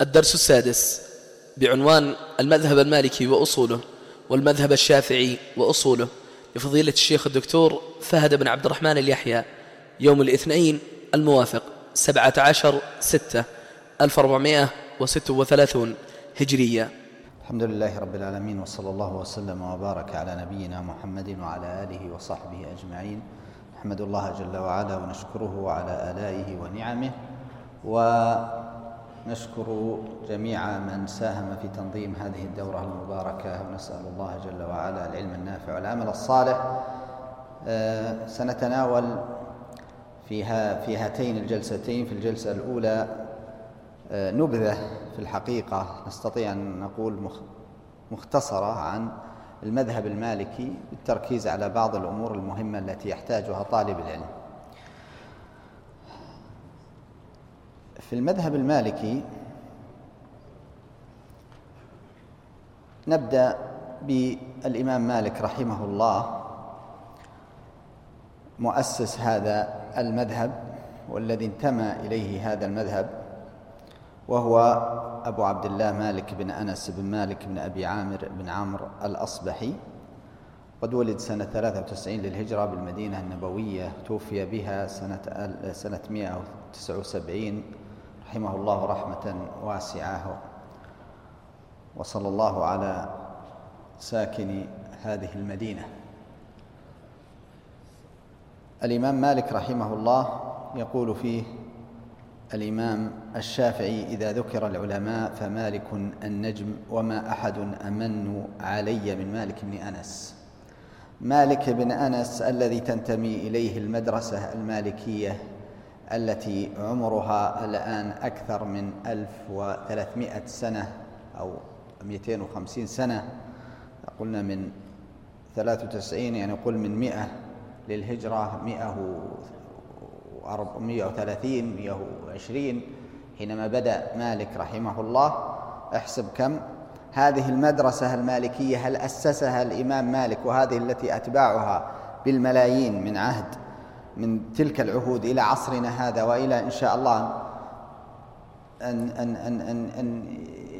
الدرس السادس بعنوان المذهب المالكي وأصوله والمذهب الشافعي وأصوله لفضيلة الشيخ الدكتور فهد بن عبد الرحمن اليحيى يوم الاثنين الموافق سبعة عشر ستة ألف أربعمائة وست وثلاثون هجرية. الحمد لله رب العالمين وصلى الله وسلم وبارك على نبينا محمد وعلى آله وصحبه أجمعين. نحمد الله جل وعلا ونشكره على آلائه ونعمه. ونشكر جميع من ساهم في تنظيم هذه الدورة المباركة ونسأل الله جل وعلا العلم النافع والعمل الصالح. آه، سنتناول فيها في هاتين الجلستين في الجلسة الأولى آه، نبذة في الحقيقة. نستطيع أن نقول مختصرة عن المذهب المالكي بالتركيز على بعض الأمور المهمة التي يحتاجها طالب العلم. في المذهب المالكي نبدأ بالإمام مالك رحمه الله مؤسس هذا المذهب والذي انتمى إليه هذا المذهب وهو أبو عبد الله مالك بن أنس بن مالك بن أبي عامر بن عمرو الأصبحي قد ولد سنة 93 للهجرة بالمدينة النبوية توفي بها سنة سنة 179 رحمه الله رحمة واسعة. وصلى الله على ساكن هذه المدينة. الإمام مالك رحمه الله يقول فيه الإمام الشافعي إذا ذكر العلماء فمالك النجم وما أحد أمن علي من مالك بن أنس. مالك بن أنس الذي تنتمي إليه المدرسة المالكية التي عمرها الآن أكثر من 1300 سنة أو 250 سنة. قلنا من 93 يعني قل من 100 للهجرة 130 120 حينما بدأ مالك رحمه الله. احسب كم. هذه المدرسة المالكية هل أسسها الإمام مالك؟ وهذه التي أتباعها بالملايين من عهد. من تلك العهود إلى عصرنا هذا وإلى إن شاء الله أن, أن, أن, أن, أن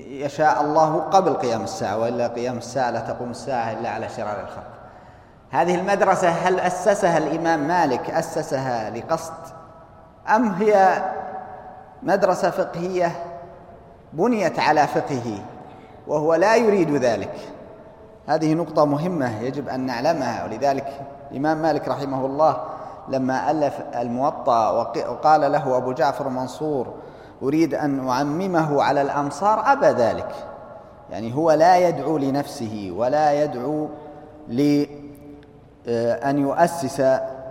يشاء الله قبل قيام الساعة وإلا قيام الساعة لا تقوم الساعة إلا على شرار الخلق. هذه المدرسة هل أسسها الإمام مالك أسسها لقصد؟ أم هي مدرسة فقهية بنيت على فقهه وهو لا يريد ذلك؟ هذه نقطة مهمة يجب أن نعلمها ولذلك الإمام مالك رحمه الله لما ألف الموطأ وقال له أبو جعفر منصور أريد أن أعممه على الأمصار أبى ذلك. يعني هو لا يدعو لنفسه ولا يدعو لأن يؤسس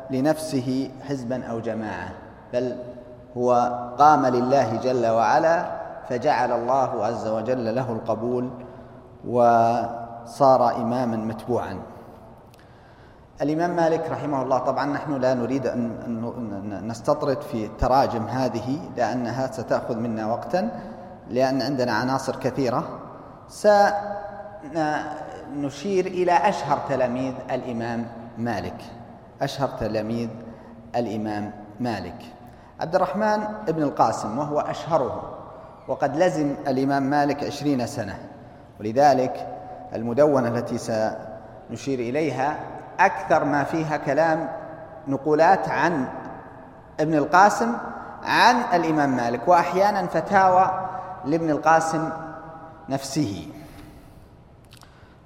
لنفسه حزبا أو جماعة بل هو قام لله جل وعلا فجعل الله عز وجل له القبول وصار إماما متبوعا. الإمام مالك رحمه الله طبعا نحن لا نريد أن نستطرد في التراجم هذه لأنها ستأخذ منا وقتا لأن عندنا عناصر كثيرة. سنشير إلى أشهر تلاميذ الإمام مالك. أشهر تلاميذ الإمام مالك. عبد الرحمن بن القاسم وهو أشهرهم وقد لزم الإمام مالك عشرين سنة. ولذلك المدونة التي سنشير إليها أكثر ما فيها كلام نقولات عن ابن القاسم عن الإمام مالك وأحيانا فتاوى لابن القاسم نفسه.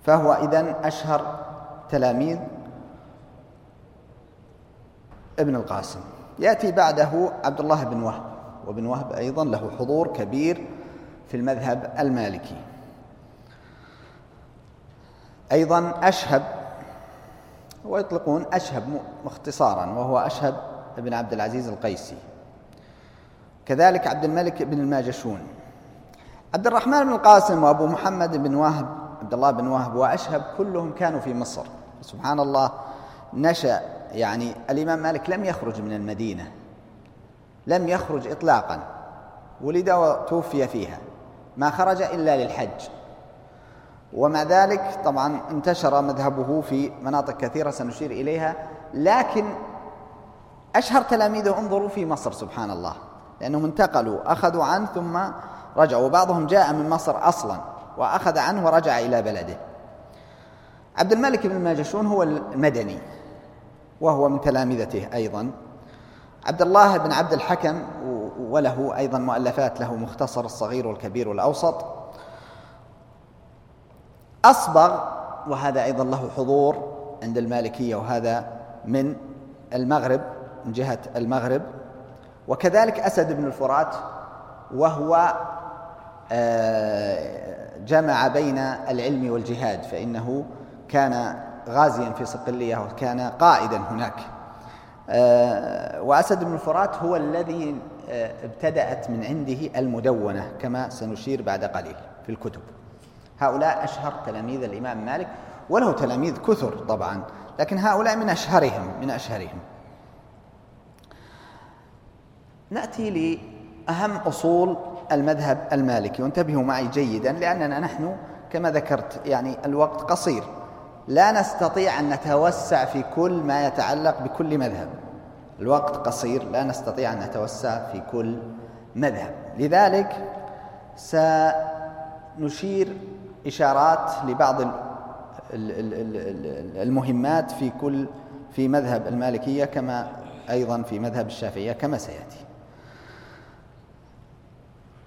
فهو إذن أشهر تلاميذ ابن القاسم. يأتي بعده عبد الله بن وهب وابن وهب أيضا له حضور كبير في المذهب المالكي. أيضا أشهب ويطلقون أشهب اختصارا وهو أشهب بن عبد العزيز القيسي. كذلك عبد الملك بن الماجشون. عبد الرحمن بن القاسم وأبو محمد بن وهب عبد الله بن وهب وأشهب كلهم كانوا في مصر. سبحان الله نشأ يعني الإمام مالك لم يخرج من المدينة. لم يخرج إطلاقا. ولد وتوفي فيها. ما خرج إلا للحج. ومع ذلك طبعا انتشر مذهبه في مناطق كثيرة سنشير إليها لكن أشهر تلاميذه انظروا في مصر سبحان الله لأنهم انتقلوا أخذوا عنه ثم رجعوا وبعضهم جاء من مصر أصلا وأخذ عنه ورجع إلى بلده. عبد الملك بن الماجشون هو المدني وهو من تلامذته أيضا. عبد الله بن عبد الحكم وله أيضا مؤلفات له مختصر الصغير والكبير والأوسط. أصبغ وهذا أيضا له حضور عند المالكية وهذا من المغرب من جهة المغرب. وكذلك أسد بن الفرات وهو آه، جمع بين العلم والجهاد فإنه كان غازيا في صقلية وكان قائدا هناك. آه، وأسد بن الفرات هو الذي آه، ابتدأت من عنده المدونة كما سنشير بعد قليل في الكتب. هؤلاء أشهر تلاميذ الإمام مالك وله تلاميذ كثر طبعا لكن هؤلاء من أشهرهم من أشهرهم. نأتي لأهم أصول المذهب المالكي وانتبهوا معي جيدا لأننا نحن كما ذكرت يعني الوقت قصير. لا نستطيع أن نتوسع في كل ما يتعلق بكل مذهب. الوقت قصير لا نستطيع أن نتوسع في كل مذهب. لذلك سنشير إشارات لبعض المهمات في كل في مذهب المالكية كما أيضا في مذهب الشافعية كما سيأتي.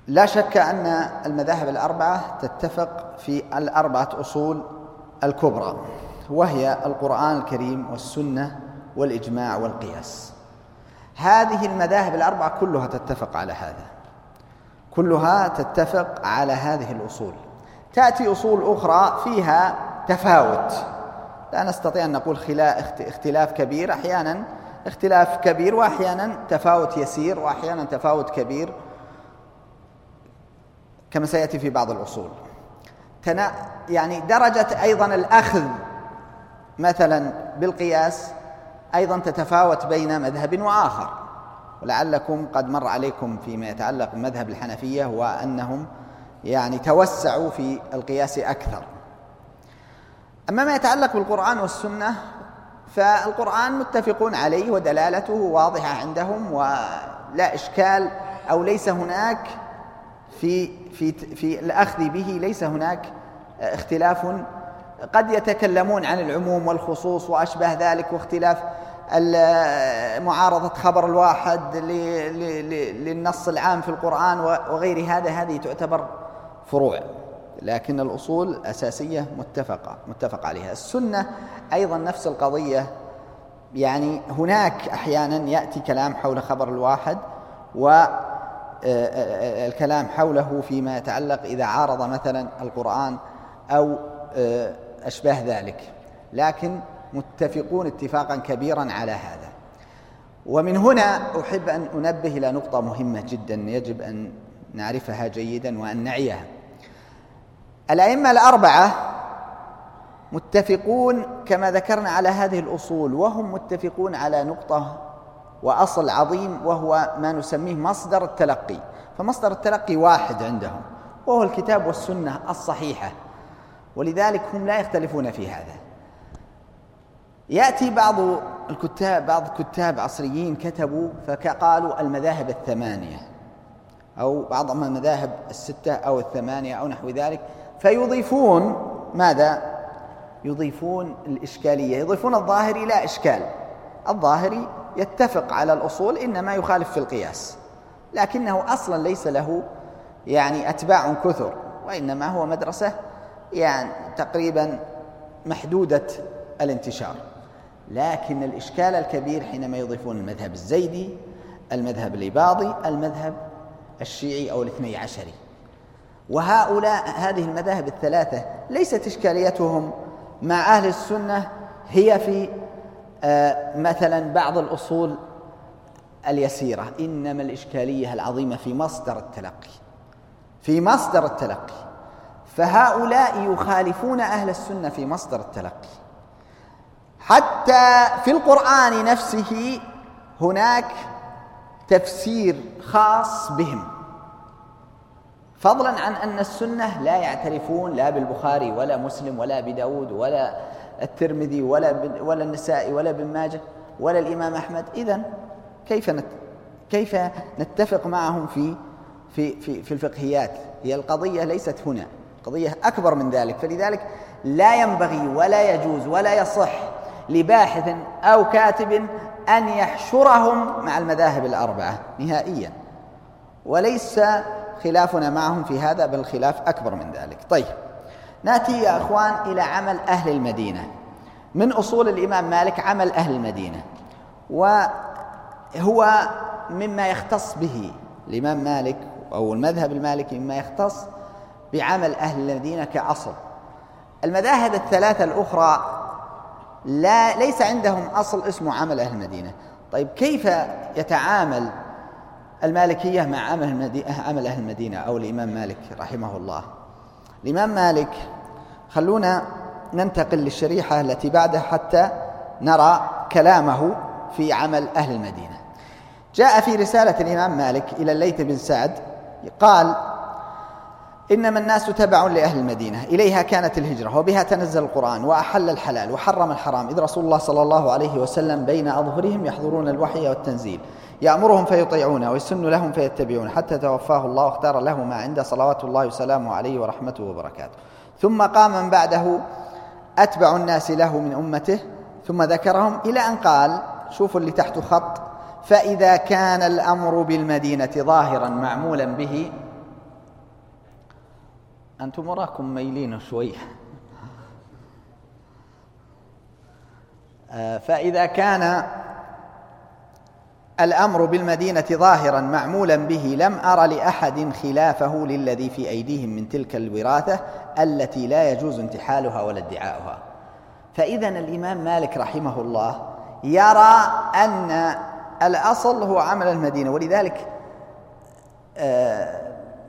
لا شك أن المذاهب الأربعة تتفق في الأربعة أصول الكبرى وهي القرآن الكريم والسنة والإجماع والقياس. هذه المذاهب الأربعة كلها تتفق على هذا كلها تتفق على هذه الأصول. تأتي أصول أخرى فيها تفاوت. لا نستطيع أن نقول اختلاف كبير. أحيانا اختلاف كبير وأحيانا تفاوت يسير وأحيانا تفاوت كبير كما سيأتي في بعض الأصول. يعني درجة أيضا الأخذ مثلا بالقياس أيضا تتفاوت بين مذهب وآخر. ولعلكم قد مر عليكم فيما يتعلق بمذهب الحنفية وأنهم يعني توسعوا في القياس أكثر. أما ما يتعلق بالقرآن والسنة فالقرآن متفقون عليه ودلالته واضحة عندهم ولا إشكال أو ليس هناك في في في الأخذ به ليس هناك اختلاف. قد يتكلمون عن العموم والخصوص وأشبه ذلك واختلاف معارضة خبر الواحد للنص العام في القرآن وغير هذا. هذه تعتبر فروع لكن الأصول الأساسية متفقة متفق عليها. السنة أيضا نفس القضية يعني هناك أحيانا يأتي كلام حول خبر الواحد والكلام حوله فيما يتعلق إذا عارض مثلا القرآن أو أشباه ذلك. لكن متفقون اتفاقا كبيرا على هذا. ومن هنا أحب أن أنبه إلى نقطة مهمة جدا يجب أن نعرفها جيدا وأن نعيها. الأئمة الأربعة متفقون كما ذكرنا على هذه الأصول وهم متفقون على نقطة وأصل عظيم وهو ما نسميه مصدر التلقي. فمصدر التلقي واحد عندهم وهو الكتاب والسنة الصحيحة. ولذلك هم لا يختلفون في هذا. يأتي بعض الكتاب بعض الكتاب عصريين كتبوا فقالوا المذاهب الثمانية. أو بعض المذاهب الستة أو الثمانية أو نحو ذلك فيضيفون ماذا؟ يضيفون الإشكالية يضيفون الظاهري لا إشكال. الظاهري يتفق على الأصول إنما يخالف في القياس. لكنه أصلا ليس له يعني أتباع كثر وإنما هو مدرسة يعني تقريبا محدودة الانتشار. لكن الإشكال الكبير حينما يضيفون المذهب الزيدي المذهب الإباضي المذهب الشيعي أو الاثني عشري. وهؤلاء هذه المذاهب الثلاثة ليست إشكاليتهم مع أهل السنة هي في آه مثلا بعض الأصول اليسيرة. إنما الإشكالية العظيمة في مصدر التلقي في مصدر التلقي. فهؤلاء يخالفون أهل السنة في مصدر التلقي. حتى في القرآن نفسه هناك تفسير خاص بهم. فضلا عن أن السنة لا يعترفون لا بالبخاري ولا مسلم ولا بداود ولا الترمذي ولا ولا النسائي ولا ابن ماجه ولا الإمام أحمد. إذا كيف كيف نتفق معهم في في في في الفقهيات؟ هي القضية ليست هنا. قضية أكبر من ذلك. فلذلك لا ينبغي ولا يجوز ولا يصح لباحث أو كاتب أن يحشرهم مع المذاهب الأربعة نهائيا. وليس خلافنا معهم في هذا بل الخلاف أكبر من ذلك. طيب نأتي يا أخوان إلى عمل أهل المدينة. من أصول الإمام مالك عمل أهل المدينة وهو مما يختص به الإمام مالك أو المذهب المالكي مما يختص بعمل أهل المدينة كأصل. المذاهب الثلاثة الأخرى لا ليس عندهم أصل اسمه عمل أهل المدينة. طيب كيف يتعامل المالكية مع عمل أهل المدينة أو الإمام مالك رحمه الله؟ الإمام مالك خلونا ننتقل للشريحة التي بعدها حتى نرى كلامه في عمل أهل المدينة. جاء في رسالة الإمام مالك إلى الليث بن سعد قال إنما الناس تبع لأهل المدينة. إليها كانت الهجرة وبها تنزل القرآن وأحل الحلال وحرم الحرام. إذ رسول الله صلى الله عليه وسلم بين أظهرهم يحضرون الوحي والتنزيل. يأمرهم فيطيعونه ويسن لهم فيتبعون حتى توفاه الله واختار له ما عنده صلوات الله وسلامه عليه ورحمته وبركاته. ثم قام من بعده أتبع الناس له من أمته. ثم ذكرهم إلى أن قال شوفوا اللي تحت خط فإذا كان الأمر بالمدينة ظاهرا معمولا به أنتم وراكم ميلين شوي. آه، فإذا كان الأمر بالمدينة ظاهرا معمولا به لم أر لأحد خلافه للذي في أيديهم من تلك الوراثة التي لا يجوز انتحالها ولا ادعاؤها. فاذا الإمام مالك رحمه الله يرى أن الأصل هو عمل المدينة ولذلك آه،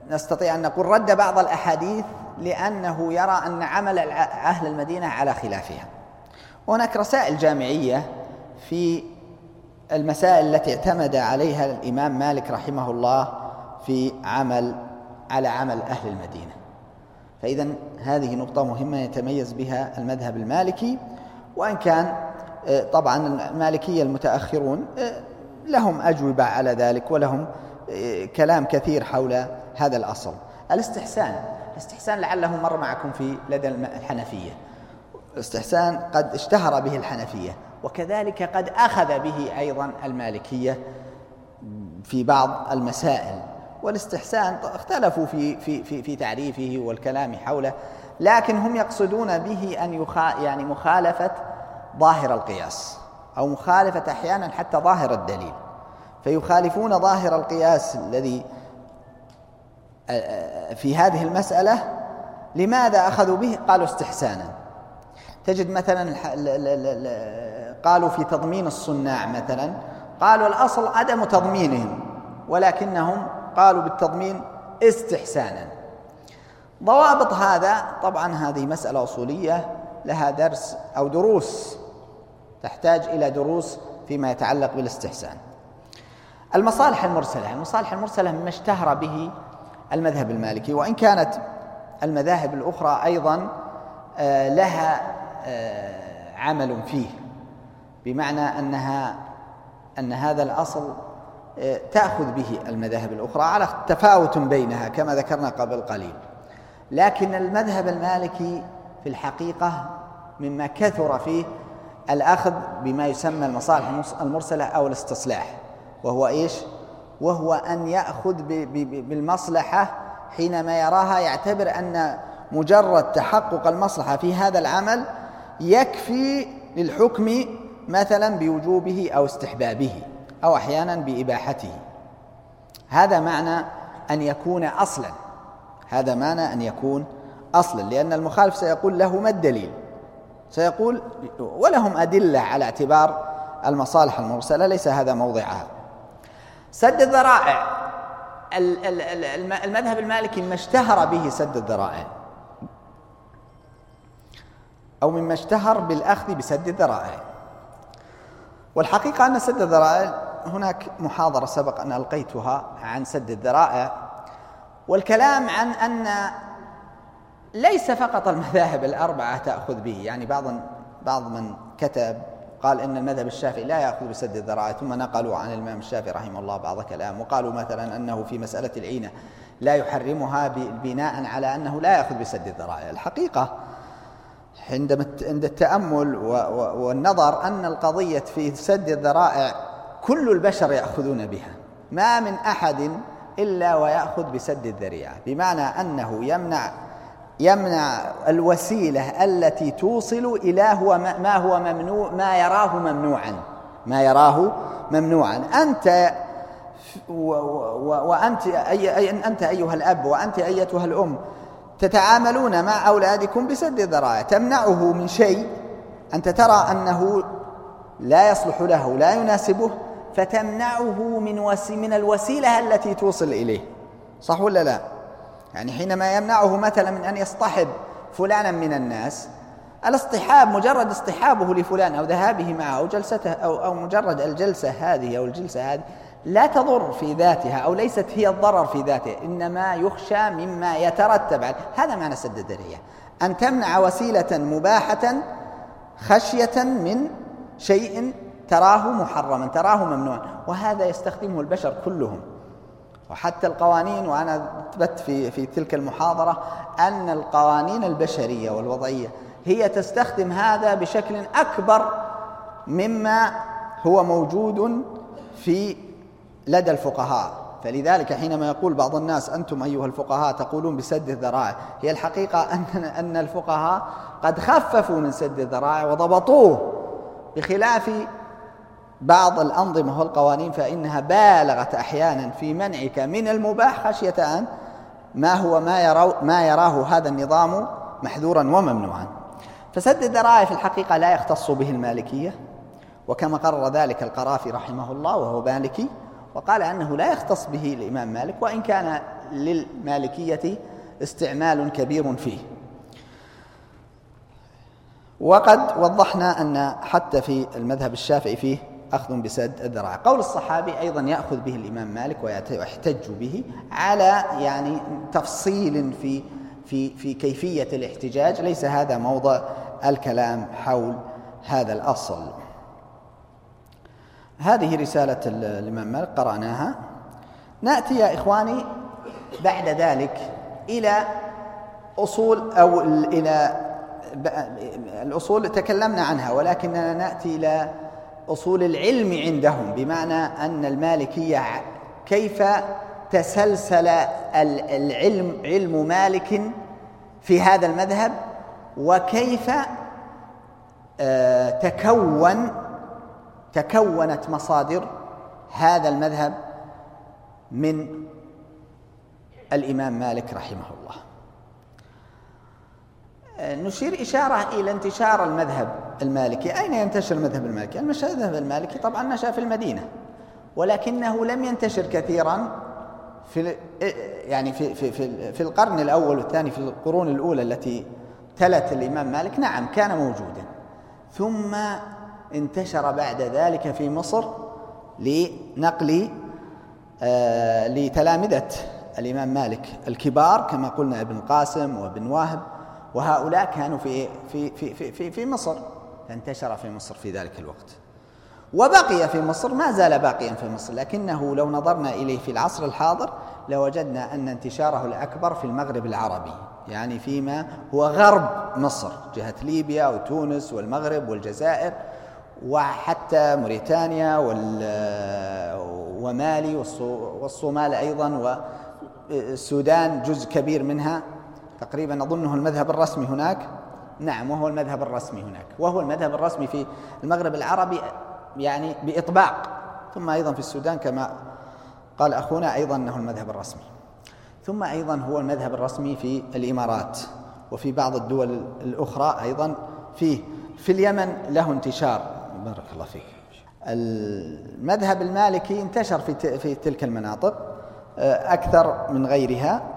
نستطيع أن نقول رد بعض الأحاديث لأنه يرى أن عمل أهل المدينة على خلافها. وهناك رسائل جامعية في المسائل التي اعتمد عليها الإمام مالك رحمه الله في عمل على عمل أهل المدينة. فإذا هذه نقطة مهمة يتميز بها المذهب المالكي وإن كان آه، طبعا المالكية المتأخرون آه، لهم أجوبة على ذلك ولهم آه، كلام كثير حول هذا الأصل. الاستحسان. الاستحسان لعله مر معكم في لدى الحنفية. الاستحسان قد اشتهر به الحنفية وكذلك قد أخذ به أيضا المالكية في بعض المسائل. والاستحسان اختلفوا في في في في تعريفه والكلام حوله لكن هم يقصدون به أن يخا يعني مخالفة ظاهر القياس أو مخالفة أحيانا حتى ظاهر الدليل. فيخالفون ظاهر القياس الذي في هذه المسألة لماذا أخذوا به؟ قالوا استحسانا. تجد مثلا قالوا في تضمين الصناع مثلا قالوا الأصل عدم تضمينهم ولكنهم قالوا بالتضمين استحسانا. ضوابط هذا طبعا هذه مسألة أصولية لها درس أو دروس تحتاج إلى دروس فيما يتعلق بالاستحسان. المصالح المرسلة المصالح المرسلة مما اشتهر به المذهب المالكي وإن كانت المذاهب الأخرى أيضا آه، لها آه، عمل فيه بمعنى أنها أن هذا الأصل آه، تأخذ به المذاهب الأخرى على تفاوت بينها كما ذكرنا قبل قليل لكن المذهب المالكي في الحقيقة مما كثر فيه الأخذ بما يسمى المصالح المرسلة أو الاستصلاح وهو إيش؟ وهو أن يأخذ بالمصلحة حينما يراها. يعتبر أن مجرد تحقق المصلحة في هذا العمل يكفي للحكم مثلا بوجوبه أو استحبابه أو أحيانا بإباحته. هذا معنى أن يكون أصلا. هذا معنى أن يكون أصلا لأن المخالف سيقول له ما الدليل؟ سيقول ولهم أدلة على اعتبار المصالح المرسلة ليس هذا موضعها. سد الذرائع. المذهب المالكي ما اشتهر به سد الذرائع. أو مما اشتهر بالأخذ بسد الذرائع. والحقيقة أن سد الذرائع هناك محاضرة سبق أن ألقيتها عن سد الذرائع. والكلام عن أن ليس فقط المذاهب الأربعة تأخذ به يعني بعض بعض من كتب وقال إن المذهب الشافعي لا يأخذ بسد الذرائع ثم نقلوا عن الإمام الشافعي رحمه الله بعض كلام وقالوا مثلا أنه في مسألة العينة لا يحرمها بناء على أنه لا يأخذ بسد الذرائع. الحقيقة عندما عند التأمل والنظر أن القضية في سد الذرائع كل البشر يأخذون بها ما من أحد إلا ويأخذ بسد الذريعة. بمعنى أنه يمنع يمنع الوسيلة التي توصل إلى هو ما هو ممنوع ما يراه ممنوعا. ما يراه ممنوعا. أنت وأنت أي أنت أيها الأب وأنت أيتها الأم تتعاملون مع أولادكم بسد الذرائع. تمنعه من شيء أنت ترى أنه لا يصلح له لا يناسبه فتمنعه من من الوسيلة التي توصل إليه. صح ولا لا؟ يعني حينما يمنعه مثلا من أن يصطحب فلانا من الناس الاصطحاب مجرد اصطحابه لفلان أو ذهابه معه أو جلسته أو, أو مجرد الجلسة هذه أو الجلسة هذه لا تضر في ذاتها أو ليست هي الضرر في ذاته إنما يخشى مما يترتب عليه. هذا معنى سد الذريعة أن تمنع وسيلة مباحة خشية من شيء تراه محرما تراه ممنوعا. وهذا يستخدمه البشر كلهم. وحتى القوانين وأنا أثبت في, في تلك المحاضرة أن القوانين البشرية والوضعية هي تستخدم هذا بشكل أكبر مما هو موجود في لدى الفقهاء. فلذلك حينما يقول بعض الناس أنتم أيها الفقهاء تقولون بسد الذرائع. هي الحقيقة أن, أن الفقهاء قد خففوا من سد الذرائع وضبطوه بخلاف بعض الأنظمة والقوانين فإنها بالغت أحيانا في منعك من المباح خشية أن ما هو ما, يرو ما يراه هذا النظام محذورا وممنوعا. فسد الذرائع في الحقيقة لا يختص به المالكية وكما قرر ذلك القرافي رحمه الله وهو مالكي وقال أنه لا يختص به الإمام مالك وإن كان للمالكية استعمال كبير فيه. وقد وضحنا أن حتى في المذهب الشافعي فيه أخذ بسد الذراع قول الصحابي أيضا يأخذ به الإمام مالك ويحتج به على يعني تفصيل في في في كيفية الاحتجاج. ليس هذا موضع الكلام حول هذا الأصل. هذه رسالة الإمام مالك قرأناها. نأتي يا إخواني بعد ذلك إلى أصول أو إلى الأصول تكلمنا عنها ولكننا نأتي إلى أصول العلم عندهم بمعنى أن المالكية كيف تسلسل العلم علم مالك في هذا المذهب؟ وكيف آه، تكون تكونت مصادر هذا المذهب من الإمام مالك رحمه الله. نشير إشارة إلى انتشار المذهب المالكي. أين ينتشر المذهب المالكي؟ المذهب المالكي طبعا نشأ في المدينة ولكنه لم ينتشر كثيرا في يعني في في في, في القرن الأول والثاني في القرون الأولى التي تلت الإمام مالك. نعم كان موجودا. ثم انتشر بعد ذلك في مصر لنقل آه لتلامذة الإمام مالك الكبار كما قلنا ابن القاسم وابن واهب وهؤلاء كانوا في في في في في, في مصر. فانتشر في مصر في ذلك الوقت. وبقي في مصر ما زال باقيا في مصر لكنه لو نظرنا إليه في العصر الحاضر لوجدنا أن انتشاره الأكبر في المغرب العربي يعني فيما هو غرب مصر جهة ليبيا وتونس والمغرب والجزائر وحتى موريتانيا ومالي والصومال أيضا والسودان جزء كبير منها. تقريبا أظنه المذهب الرسمي هناك. نعم وهو المذهب الرسمي هناك. وهو المذهب الرسمي في المغرب العربي يعني بإطباق. ثم أيضا في السودان كما قال أخونا أيضا أنه المذهب الرسمي. ثم أيضا هو المذهب الرسمي في الإمارات. وفي بعض الدول الأخرى أيضا فيه في اليمن له انتشار. بارك الله فيك. المذهب المالكي انتشر في في تلك المناطق آه، أكثر من غيرها.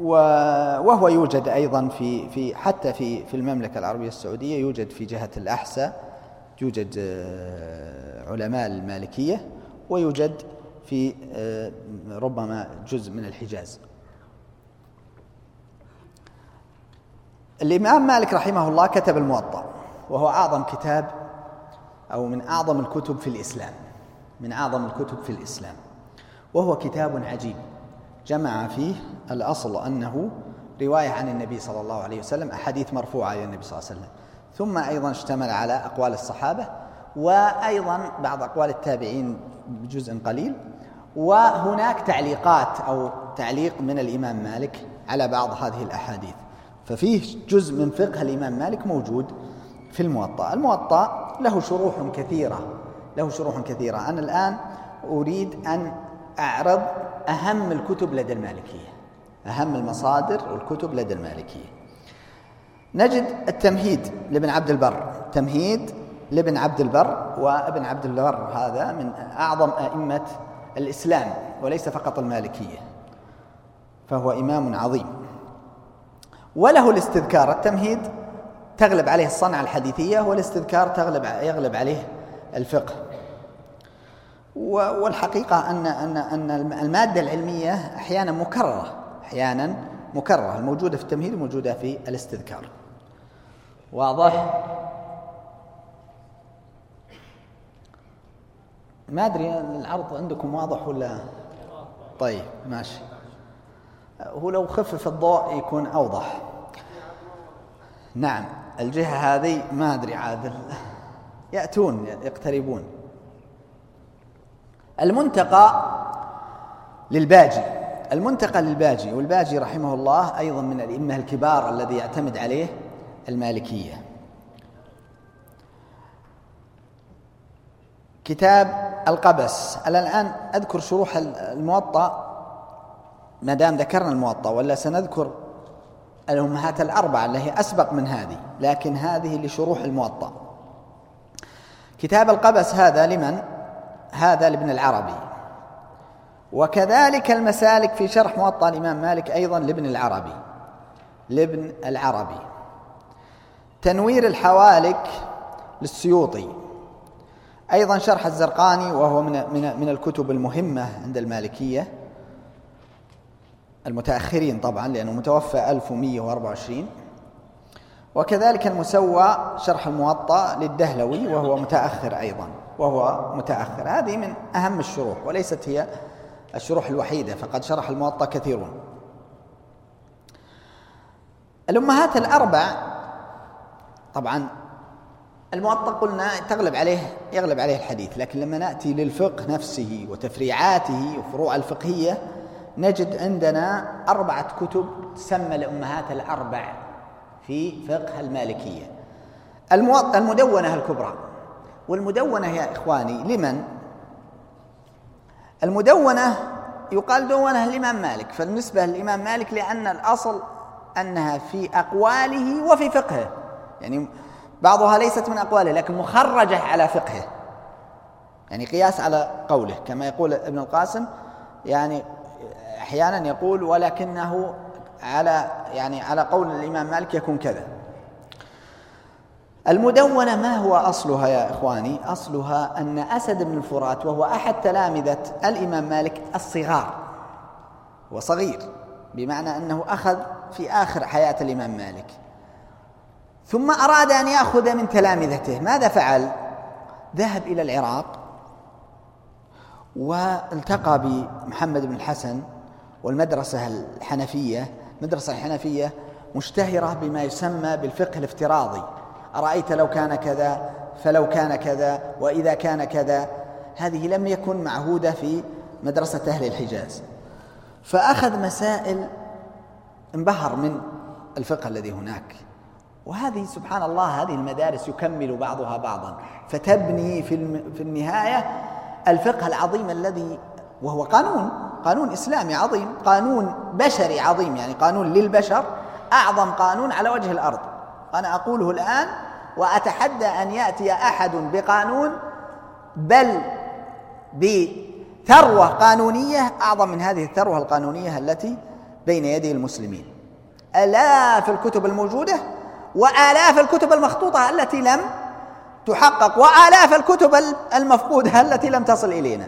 وهو يوجد أيضا في في حتى في في المملكة العربية السعودية يوجد في جهة الأحساء يوجد آه، علماء المالكية ويوجد في آه، ربما جزء من الحجاز. الإمام مالك رحمه الله كتب الموطأ وهو أعظم كتاب أو من أعظم الكتب في الإسلام من أعظم الكتب في الإسلام وهو كتاب عجيب. جمع فيه الأصل أنه رواية عن النبي صلى الله عليه وسلم أحاديث مرفوعة إلى النبي صلى الله عليه وسلم. ثم أيضا اشتمل على أقوال الصحابة وأيضا بعض أقوال التابعين بجزء قليل. وهناك تعليقات أو تعليق من الإمام مالك على بعض هذه الأحاديث. ففيه جزء من فقه الإمام مالك موجود في الموطأ. الموطأ له شروح كثيرة له شروح كثيرة. أنا الآن أريد أن أعرض أهم الكتب لدى المالكية. أهم المصادر والكتب لدى المالكية. نجد التمهيد لابن عبد البر. تمهيد لابن عبد البر وابن عبد البر هذا من أعظم أئمة الإسلام وليس فقط المالكية. فهو إمام عظيم. وله الاستذكار. التمهيد تغلب عليه الصنعة الحديثية والاستذكار تغلب يغلب عليه الفقه. والحقيقة أن أن أن المادة العلمية أحيانا مكررة أحيانا مكررة الموجودة في التمهيد موجودة في الاستذكار. واضح؟ ما أدري العرض عندكم واضح ولا؟ طيب ماشي. هو لو خفف الضوء يكون أوضح. نعم الجهة هذه ما أدري عاد يأتون يقتربون. المنتقى للباجي. المنتقى للباجي والباجي رحمه الله أيضا من الأئمة الكبار الذي يعتمد عليه المالكية. كتاب القبس. الآن أذكر شروح الموطأ ما دام ذكرنا الموطأ ولا سنذكر الأمهات الأربعة اللي هي أسبق من هذه لكن هذه لشروح الموطأ. كتاب القبس هذا لمن؟ هذا لابن العربي. وكذلك المسالك في شرح موطأ الإمام مالك أيضا لابن العربي. لابن العربي. تنوير الحوالك للسيوطي. أيضا شرح الزرقاني وهو من من من الكتب المهمة عند المالكية. المتأخرين طبعا لأنه متوفى 1124 وكذلك المسوى شرح الموطأ للدهلوي وهو متأخر أيضا. وهو متأخر. هذه من أهم الشروح وليست هي الشروح الوحيدة فقد شرح الموطأ كثيرون. الأمهات الأربع طبعا الموطأ قلنا تغلب عليه يغلب عليه الحديث لكن لما نأتي للفقه نفسه وتفريعاته وفروع الفقهية نجد عندنا أربعة كتب تسمى الأمهات الأربع في فقه المالكية. المدونة الكبرى. والمدونة يا إخواني لمن؟ المدونة يقال دونة الإمام مالك فالنسبة للإمام مالك لأن الأصل أنها في أقواله وفي فقهه. يعني بعضها ليست من أقواله لكن مخرجة على فقهه. يعني قياس على قوله كما يقول ابن القاسم يعني أحيانا يقول ولكنه على يعني على قول الإمام مالك يكون كذا. المدونة ما هو أصلها يا إخواني؟ أصلها أن أسد بن الفرات وهو أحد تلامذة الإمام مالك الصغار وصغير بمعنى أنه أخذ في آخر حياة الإمام مالك. ثم أراد أن يأخذ من تلامذته ماذا فعل؟ ذهب إلى العراق والتقى بمحمد بن الحسن والمدرسة الحنفية المدرسة الحنفية مشتهرة بما يسمى بالفقه الافتراضي. أرأيت لو كان كذا فلو كان كذا وإذا كان كذا. هذه لم يكن معهودة في مدرسة أهل الحجاز. فأخذ مسائل انبهر من الفقه الذي هناك. وهذه سبحان الله هذه المدارس يكمل بعضها بعضا. فتبني في في النهاية الفقه العظيم الذي وهو قانون قانون إسلامي عظيم قانون بشري عظيم يعني قانون للبشر أعظم قانون على وجه الأرض. أنا أقوله الآن وأتحدى أن يأتي أحد بقانون بل بثروة قانونية أعظم من هذه الثروة القانونية التي بين يدي المسلمين. آلاف الكتب الموجودة وآلاف الكتب المخطوطة التي لم تحقق وآلاف الكتب المفقودة التي لم تصل إلينا.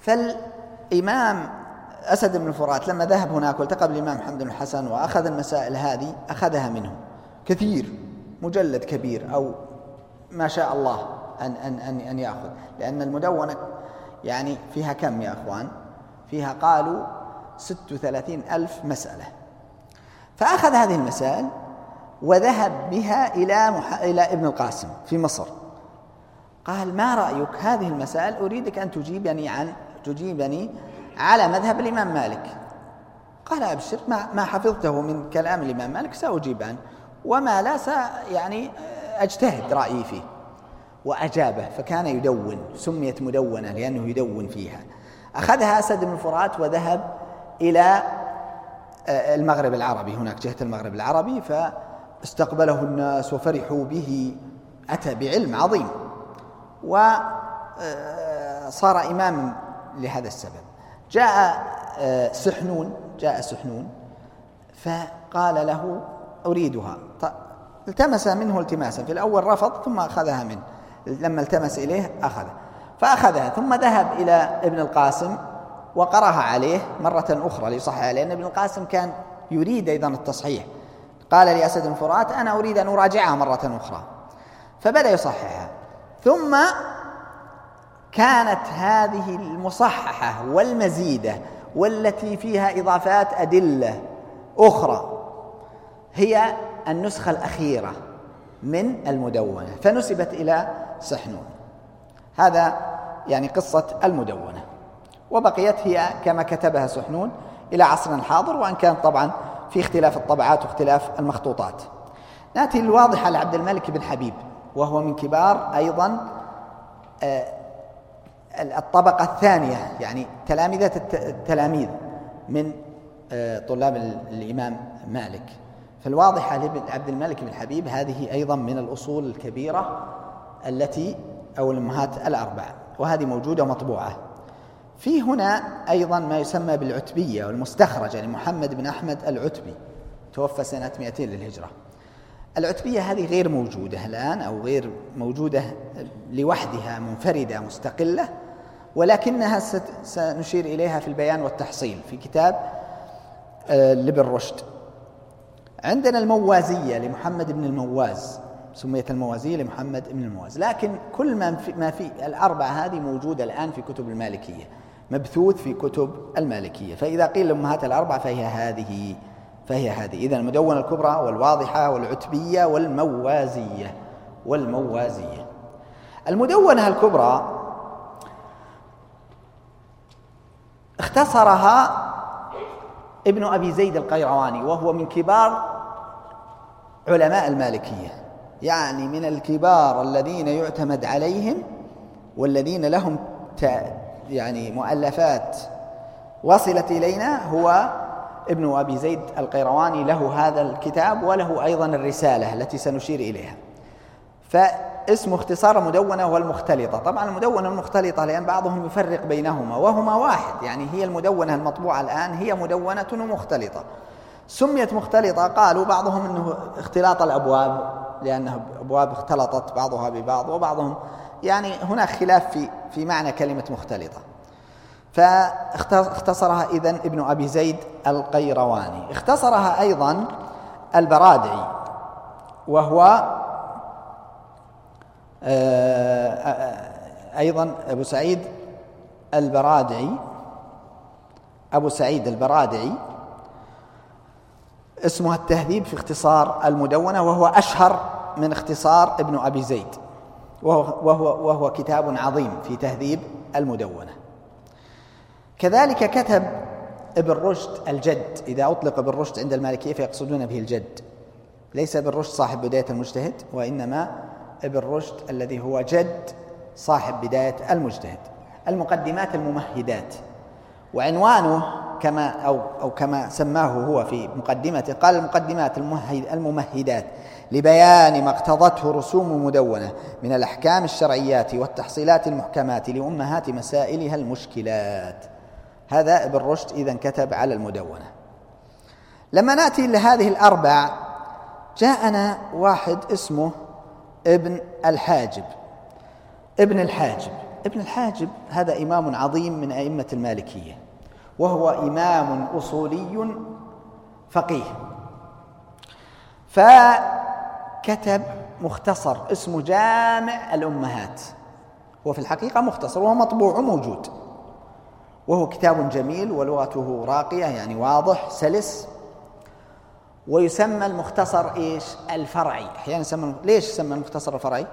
فالإمام أسد بن الفرات لما ذهب هناك والتقى بالإمام محمد بن الحسن وأخذ المسائل هذه أخذها منه كثير. مجلد كبير أو ما شاء الله أن, أن, أن, أن يأخذ. لأن المدونة يعني فيها كم يا أخوان؟ فيها قالوا ست وثلاثين ألف مسألة. فأخذ هذه المسائل وذهب بها إلى, مح... إلى ابن القاسم في مصر. قال ما رأيك؟ هذه المسائل أريدك أن تجيبني عن تجيبني على مذهب الإمام مالك. قال أبشر ما, ما حفظته من كلام الإمام مالك سأجيب عنه. وما لا يعني أجتهد رأيي فيه وأجابه فكان يدون سميت مدونة لأنه يدون فيها. أخذها أسد بن فرات وذهب إلى آه، المغرب العربي. هناك جهة المغرب العربي فاستقبله الناس وفرحوا به. أتى بعلم عظيم وصار آه، إماما لهذا السبب. جاء آه، سحنون جاء سحنون فقال له أريدها. التمس منه التماسا. في الأول رفض ثم أخذها منه. لما التمس إليه أخذها فأخذها ثم ذهب إلى ابن القاسم وقرأها عليه مرة أخرى ليصححها لأن ابن القاسم كان يريد أيضا التصحيح. قال لأسد الفرات أنا أريد أن أراجعها مرة أخرى. فبدأ يصححها. ثم كانت هذه المصححة والمزيدة والتي فيها إضافات أدلة أخرى هي النسخة الأخيرة من المدونة فنسبت إلى سحنون هذا يعني قصة المدونة. وبقيت هي كما كتبها سحنون إلى عصرنا الحاضر وأن كان طبعا في اختلاف الطبعات واختلاف المخطوطات. نأتي الواضحة لعبد الملك بن حبيب وهو من كبار أيضا آه، الطبقة الثانية يعني تلامذة التلاميذ من آه، طلاب الإمام مالك. فالواضحة لعبد الملك بن حبيب هذه أيضا من الأصول الكبيرة التي أو الأمهات الأربعة وهذه موجودة ومطبوعة. في هنا أيضا ما يسمى بالعتبية والمستخرجة لمحمد بن أحمد العتبي توفى سنة 200 للهجرة. العتبية هذه غير موجودة الآن أو غير موجودة لوحدها منفردة مستقلة ولكنها سنشير إليها في البيان والتحصيل في كتاب آه، لابن رشد. عندنا الموازية لمحمد بن المواز سميت الموازية لمحمد بن المواز لكن كل ما في, ما في الأربعة هذه موجودة الآن في كتب المالكية مبثوث في كتب المالكية. فإذا قيل الأمهات الأربعة فهي هذه فهي هذه. إذا المدونة الكبرى والواضحة والعتبية والموازية والموازية. المدونة الكبرى اختصرها ابن أبي زيد القيرواني وهو من كبار علماء المالكية. يعني من الكبار الذين يعتمد عليهم والذين لهم يعني مؤلفات وصلت إلينا هو ابن أبي زيد القيرواني. له هذا الكتاب وله أيضا الرسالة التي سنشير إليها. فاسم اختصار المدونة والمختلطة. طبعا المدونة المختلطة لأن بعضهم يفرق بينهما وهما واحد. يعني هي المدونة المطبوعة الآن هي مدونة ومختلطة. سميت مختلطة قالوا بعضهم أنه اختلاط الأبواب لأنها أبواب اختلطت بعضها ببعض وبعضهم يعني هناك خلاف في في معنى كلمة مختلطة. فاختصرها إذن ابن أبي زيد القيرواني. اختصرها أيضا البرادعي وهو آه، أيضا أبو سعيد البرادعي أبو سعيد البرادعي اسمها التهذيب في اختصار المدونة وهو أشهر من اختصار ابن أبي زيد. وهو, وهو, وهو كتاب عظيم في تهذيب المدونة. كذلك كتب ابن رشد الجد. إذا أطلق ابن رشد عند المالكية فيقصدون به الجد. ليس ابن رشد صاحب بداية المجتهد وإنما ابن رشد الذي هو جد صاحب بداية المجتهد. المقدمات الممهدات. وعنوانه كما أو, أو كما سماه هو في مقدمته قال المقدمات الممهدات لبيان ما اقتضته رسوم المدونة من الأحكام الشرعيات والتحصيلات المحكمات لأمهات مسائلها المشكلات. هذا ابن رشد إذا كتب على المدونة. لما نأتي لهذه الأربع جاءنا واحد اسمه ابن الحاجب. ابن الحاجب. ابن الحاجب هذا إمام عظيم من أئمة المالكية. وهو إمام أصولي فقيه. كتب مختصر اسمه جامع الأمهات. هو في الحقيقة مختصر وهو مطبوع وموجود. وهو كتاب جميل ولغته راقية يعني واضح سلس. ويسمى المختصر إيش؟ الفرعي، أحيانا يسمى ليش يسمى المختصر الفرعي؟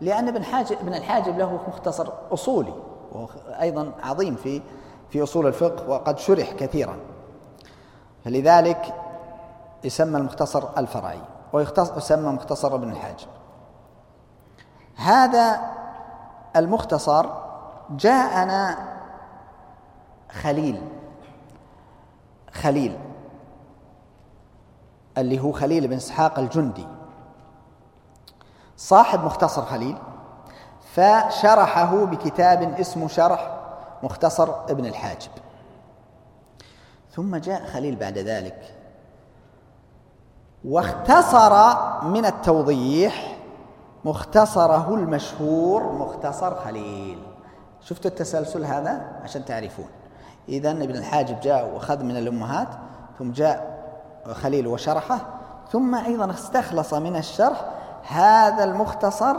لأن ابن حاجب ابن الحاجب له مختصر أصولي وهو أيضا عظيم في في أصول الفقه وقد شرح كثيرا. فلذلك يسمى المختصر الفرعي ويسمى مختصر ابن الحاجب هذا المختصر جاءنا خليل خليل اللي هو خليل بن إسحاق الجندي. صاحب مختصر خليل فشرحه بكتاب اسمه شرح مختصر ابن الحاجب. ثم جاء خليل بعد ذلك واختصر من التوضيح مختصره المشهور مختصر خليل. شفتوا التسلسل هذا؟ عشان تعرفون. إذا ابن الحاجب جاء وأخذ من الأمهات ثم جاء خليل وشرحه ثم أيضا استخلص من الشرح هذا المختصر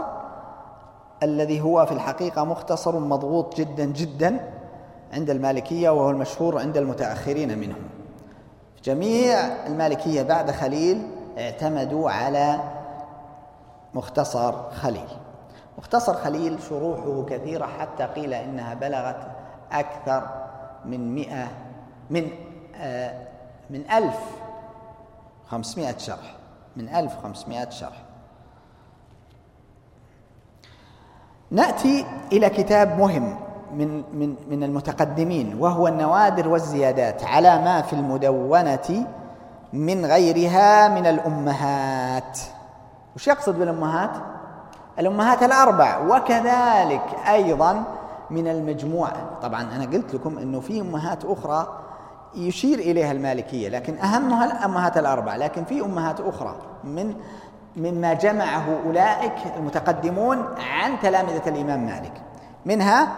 الذي هو في الحقيقة مختصر مضغوط جدا جدا عند المالكية وهو المشهور عند المتأخرين منهم جميع المالكية بعد خليل اعتمدوا على مختصر خليل. مختصر خليل شروحه كثيرة حتى قيل إنها بلغت أكثر من مئة من آه من ألف خمسمائة شرح من ألف خمسمائة شرح. نأتي إلى كتاب مهم من من من المتقدمين وهو النوادر والزيادات على ما في المدونة من غيرها من الأمهات وش يقصد بالأمهات؟ الأمهات الأربع وكذلك أيضا من المجموعة طبعا أنا قلت لكم أنه في أمهات أخرى يشير إليها المالكية لكن أهمها الأمهات الأربع لكن في أمهات أخرى من مما جمعه أولئك المتقدمون عن تلامذة الإمام مالك. منها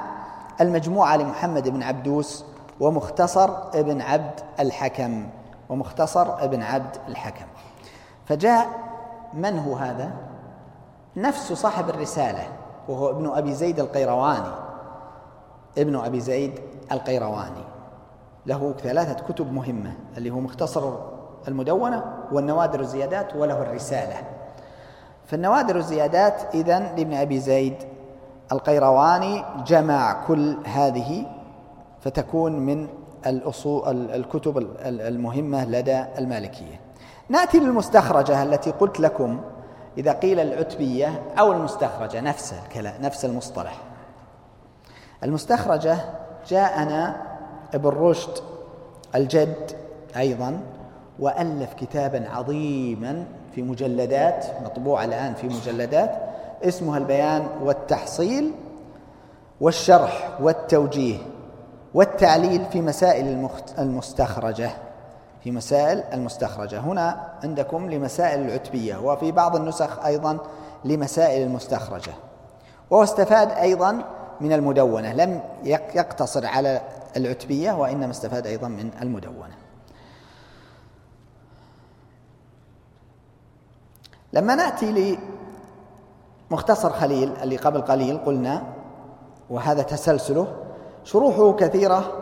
المجموعة لمحمد بن عبدوس ومختصر ابن عبد الحكم ومختصر ابن عبد الحكم. فجاء من هو هذا؟ نفس صاحب الرسالة وهو ابن أبي زيد القيرواني. ابن أبي زيد القيرواني. له ثلاثة كتب مهمة اللي هو مختصر المدونة والنوادر الزيادات وله الرسالة. فالنوادر الزيادات إذن لابن أبي زيد القيرواني جمع كل هذه فتكون من الأصول الكتب المهمة لدى المالكية. نأتي للمستخرجة التي قلت لكم إذا قيل العتبية أو المستخرجة نفس نفس المصطلح. المستخرجة جاءنا ابن رشد الجد أيضا وألف كتابا عظيما في مجلدات مطبوع الآن في مجلدات اسمها البيان والتحصيل والشرح والتوجيه والتعليل في مسائل المستخرجة في مسائل المستخرجة. هنا عندكم لمسائل العتبية وفي بعض النسخ أيضا لمسائل المستخرجة. وهو استفاد أيضا من المدونة لم يقتصر على العتبية وإنما استفاد أيضا من المدونة. لما نأتي لمختصر خليل اللي قبل قليل قلنا وهذا تسلسله شروحه كثيرة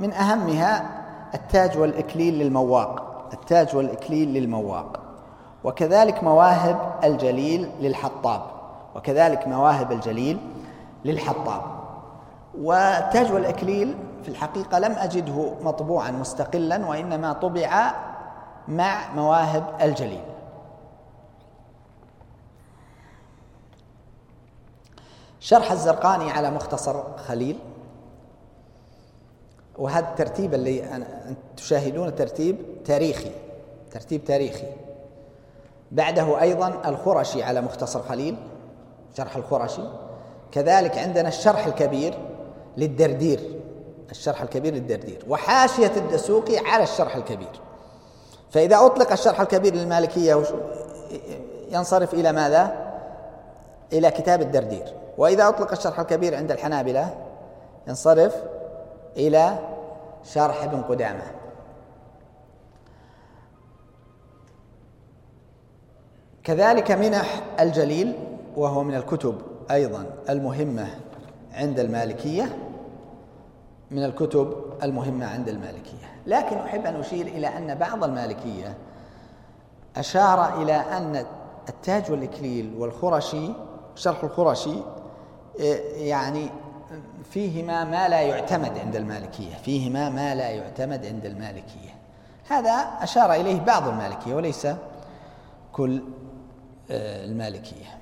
من أهمها التاج والإكليل للمواق التاج والإكليل للمواق وكذلك مواهب الجليل للحطاب وكذلك مواهب الجليل للحطاب. والتاج والإكليل في الحقيقة لم أجده مطبوعا مستقلا وإنما طبع مع مواهب الجليل. شرح الزرقاني على مختصر خليل. وهذا الترتيب اللي تشاهدون ترتيب تاريخي ترتيب تاريخي. بعده أيضا الخرشي على مختصر خليل شرح الخرشي. كذلك عندنا الشرح الكبير للدردير الشرح الكبير للدردير. وحاشية الدسوقي على الشرح الكبير. فإذا أطلق الشرح الكبير للمالكية ينصرف إلى ماذا؟ إلى كتاب الدردير. وإذا أطلق الشرح الكبير عند الحنابلة ينصرف إلى شرح ابن قدامة. كذلك منح الجليل وهو من الكتب أيضا المهمة عند المالكية من الكتب المهمة عند المالكية. لكن أحب أن أشير إلى أن بعض المالكية أشار إلى أن التاج والإكليل والخرشي شرح الخرشي يعني فيهما ما لا يعتمد عند المالكية فيهما ما لا يعتمد عند المالكية. هذا أشار إليه بعض المالكية وليس كل آه، المالكية.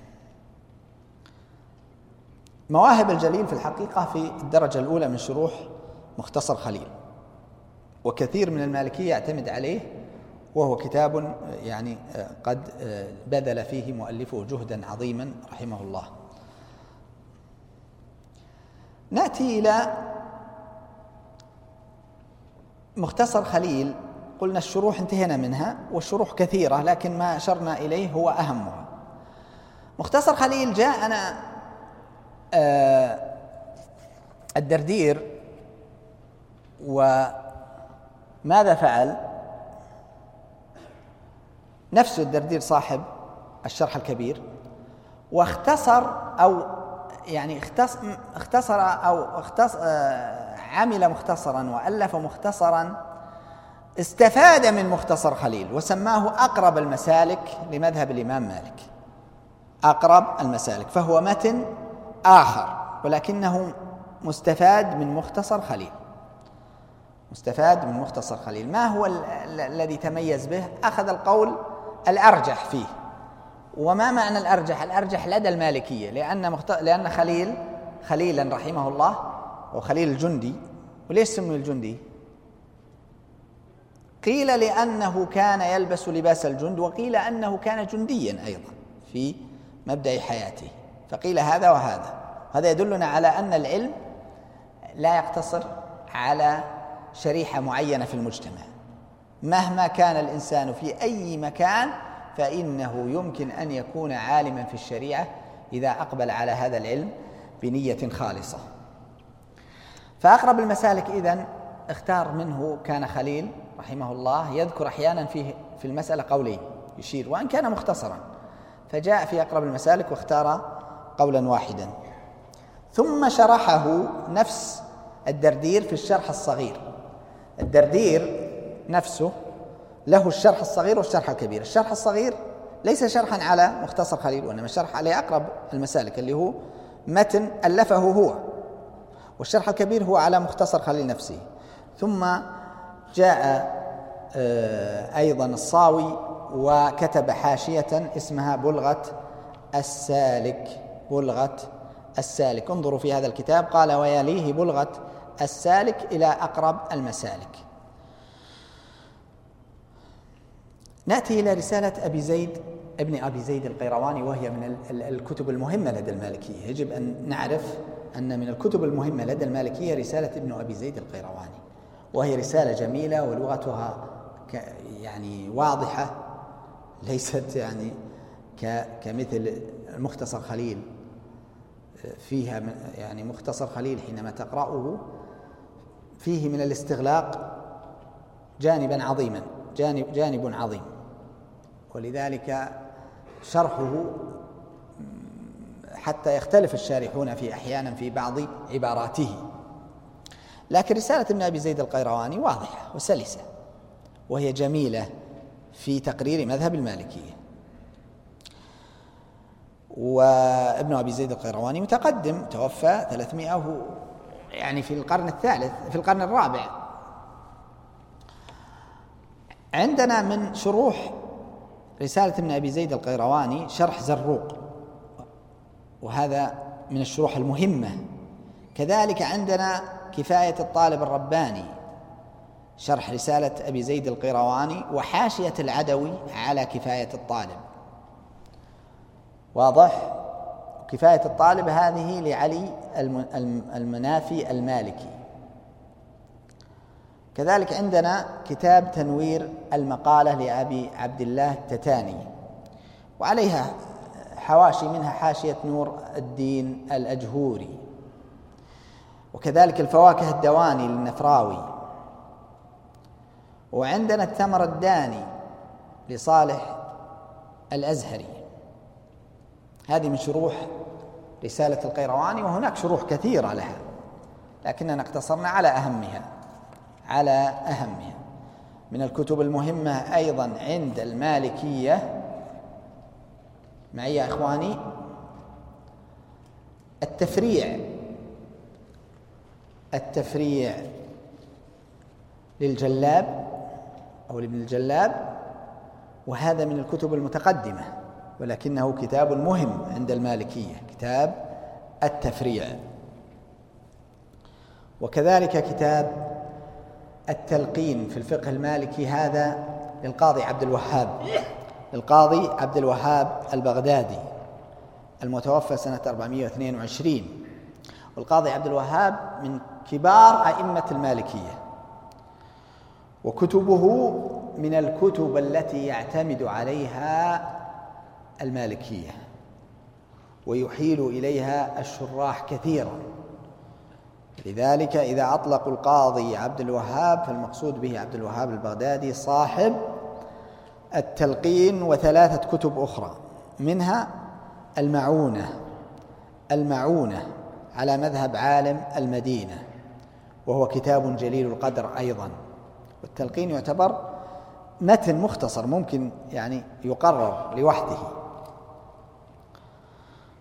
مواهب الجليل في الحقيقة في الدرجة الأولى من شروح مختصر خليل وكثير من المالكية يعتمد عليه وهو كتاب يعني آه، قد آه، بذل فيه مؤلفه جهدا عظيما رحمه الله. نأتي إلى مختصر خليل. قلنا الشروح انتهينا منها والشروح كثيرة لكن ما أشرنا إليه هو أهمها. مختصر خليل جاءنا آه الدردير وماذا فعل؟ نفسه الدردير صاحب الشرح الكبير واختصر أو يعني اختصر أو اختص آه، عمل مختصرا وألف مختصرا استفاد من مختصر خليل وسماه أقرب المسالك لمذهب الإمام مالك. أقرب المسالك فهو متن آخر ولكنه مستفاد من مختصر خليل. مستفاد من مختصر خليل. ما هو الذي تميز به؟ أخذ القول الأرجح فيه. وما معنى الأرجح؟ الأرجح لدى المالكية لأن مخت... لأن خليل خليلا رحمه الله وخليل الجندي. وليش سمي الجندي؟ قيل لأنه كان يلبس لباس الجند وقيل أنه كان جنديا أيضا في مبدأ حياته. فقيل هذا وهذا. هذا يدلنا على أن العلم لا يقتصر على شريحة معينة في المجتمع. مهما كان الإنسان في أي مكان فإنه يمكن أن يكون عالما في الشريعة إذا أقبل على هذا العلم بنية خالصة. فأقرب المسالك إذن اختار منه كان خليل رحمه الله يذكر أحيانا فيه في المسألة قولين يشير وإن كان مختصرا. فجاء في أقرب المسالك واختار قولا واحدا. ثم شرحه نفس الدردير في الشرح الصغير. الدردير نفسه له الشرح الصغير والشرح الكبير. الشرح الصغير ليس شرحا على مختصر خليل وإنما شرح عليه أقرب المسالك اللي هو متن ألفه هو والشرح الكبير هو على مختصر خليل نفسه. ثم جاء آه، أيضا الصاوي وكتب حاشية اسمها بلغة السالك بلغة السالك. انظروا في هذا الكتاب قال ويليه بلغة السالك إلى أقرب المسالك. نأتي إلى رسالة أبي زيد ابن أبي زيد القيرواني وهي من الكتب المهمة لدى المالكية. يجب أن نعرف أن من الكتب المهمة لدى المالكية رسالة ابن أبي زيد القيرواني وهي رسالة جميلة ولغتها يعني واضحة ليست يعني كمثل مختصر خليل. فيها يعني مختصر خليل حينما تقرأه فيه من الاستغلاق جانبا عظيما جانب جانب عظيم. ولذلك شرحه حتى يختلف الشارحون في أحيانا في بعض عباراته. لكن رسالة ابن أبي زيد القيرواني واضحة وسلسة وهي جميلة في تقرير مذهب المالكية. وابن أبي زيد القيرواني متقدم توفى 300 يعني في القرن الثالث في القرن الرابع. عندنا من شروح رسالة ابن أبي زيد القيرواني شرح زروق. وهذا من الشروح المهمة. كذلك عندنا كفاية الطالب الرباني شرح رسالة أبي زيد القيرواني وحاشية العدوي على كفاية الطالب. واضح؟ كفاية الطالب هذه لعلي المنافي المالكي. كذلك عندنا كتاب تنوير المقالة لأبي عبد الله التتاني وعليها حواشي منها حاشية نور الدين الأجهوري. وكذلك الفواكه الدواني للنفراوي. وعندنا الثمر الداني لصالح الأزهري. هذه من شروح رسالة القيرواني وهناك شروح كثيرة لها لكننا اقتصرنا على أهمها. على أهمها. من الكتب المهمة أيضا عند المالكية. معي يا إخواني؟ التفريع. التفريع للجلاب أو لابن الجلاب وهذا من الكتب المتقدمة ولكنه كتاب مهم عند المالكية كتاب التفريع. وكذلك كتاب التلقين في الفقه المالكي هذا للقاضي عبد الوهاب. القاضي عبد الوهاب البغدادي المتوفى سنة 422 والقاضي عبد الوهاب من كبار أئمة المالكية. وكتبه من الكتب التي يعتمد عليها المالكية. ويحيل إليها الشراح كثيرا. لذلك إذا أطلقوا القاضي عبد الوهاب فالمقصود به عبد الوهاب البغدادي صاحب التلقين وثلاثة كتب أخرى منها المعونة المعونة على مذهب عالم المدينة وهو كتاب جليل القدر أيضا. والتلقين يعتبر متن مختصر ممكن يعني يقرر لوحده.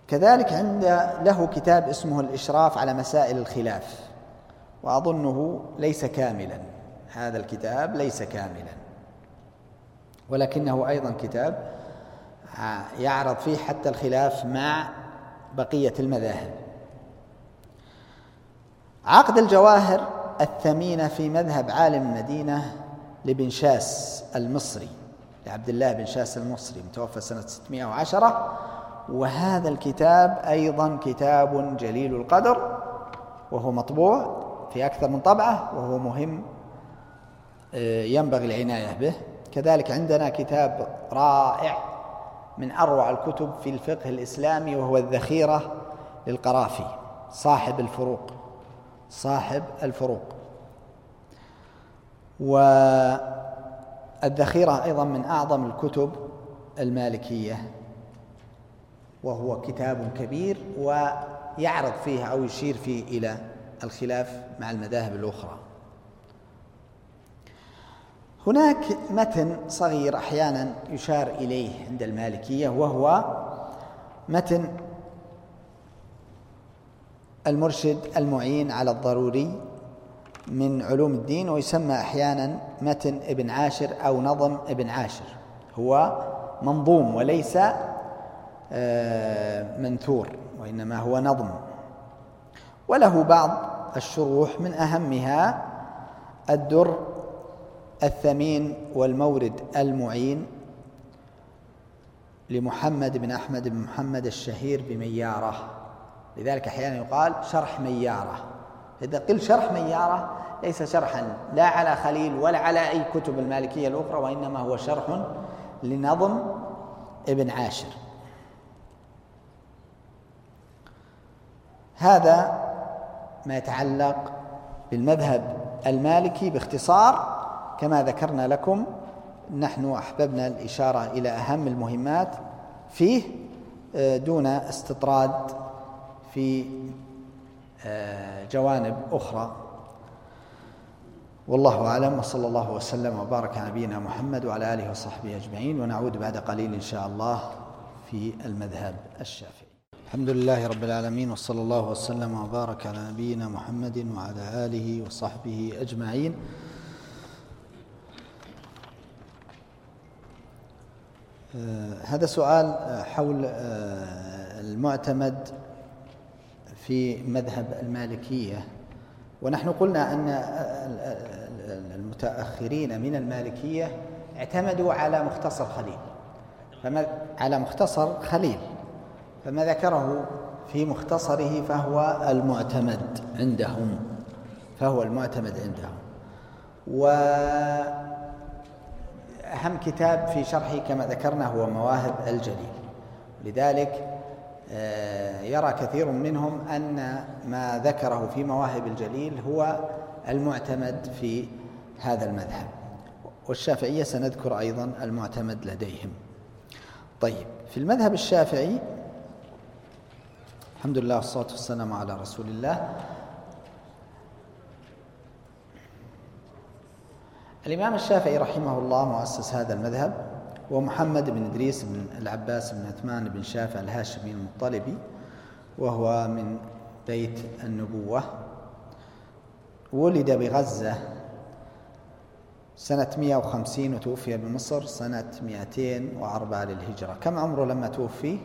كذلك عند له كتاب اسمه الإشراف على مسائل الخلاف وأظنه ليس كاملا. هذا الكتاب ليس كاملا. ولكنه أيضا كتاب يعرض فيه حتى الخلاف مع بقية المذاهب. عقد الجواهر الثمينة في مذهب عالم المدينة لبن شاس المصري لعبد الله بن شاس المصري متوفى سنة 610 وهذا الكتاب أيضا كتاب جليل القدر وهو مطبوع في أكثر من طبعة وهو مهم آه، ينبغي العناية به. كذلك عندنا كتاب رائع من أروع الكتب في الفقه الإسلامي وهو الذخيرة للقرافي صاحب الفروق صاحب الفروق. والذخيرة أيضا من أعظم الكتب المالكية. وهو كتاب كبير ويعرض فيه أو يشير فيه إلى الخلاف مع المذاهب الأخرى. هناك متن صغير أحيانا يشار إليه عند المالكية وهو متن المرشد المعين على الضروري من علوم الدين ويسمى أحيانا متن ابن عاشر أو نظم ابن عاشر. هو منظوم وليس منثور وإنما هو نظم. وله بعض الشروح من أهمها الدر الثمين والمورد المعين لمحمد بن أحمد بن محمد الشهير بميارة. لذلك أحيانا يقال شرح ميارة. إذا قل شرح ميارة ليس شرحا لا على خليل ولا على أي كتب المالكية الأخرى وإنما هو شرح لنظم ابن عاشر. هذا ما يتعلق بالمذهب المالكي باختصار كما ذكرنا لكم نحن أحببنا الإشارة إلى أهم المهمات فيه آه، دون استطراد في آه، جوانب أخرى. والله أعلم وصلى الله وسلم وبارك على نبينا محمد وعلى آله وصحبه أجمعين ونعود بعد قليل إن شاء الله في المذهب الشافعي. الحمد لله رب العالمين وصلى الله وسلم وبارك على نبينا محمد وعلى آله وصحبه أجمعين. آه، هذا سؤال آه، حول آه، المعتمد في مذهب المالكية. ونحن قلنا أن المتأخرين من المالكية اعتمدوا على مختصر خليل. على مختصر خليل. فما ذكره في مختصره فهو المعتمد عندهم فهو المعتمد عندهم. وأهم كتاب في شرحه كما ذكرنا هو مواهب الجليل. لذلك آه، يرى كثير منهم أن ما ذكره في مواهب الجليل هو المعتمد في هذا المذهب. والشافعية سنذكر أيضا المعتمد لديهم. طيب في المذهب الشافعي الحمد لله والصلاة والسلام على رسول الله. الإمام الشافعي رحمه الله مؤسس هذا المذهب ومحمد بن إدريس بن العباس بن عثمان بن شافع الهاشمي المطلبي وهو من بيت النبوة. ولد بغزة سنة 150 وتوفي بمصر سنة 204 للهجرة. كم عمره لما توفي؟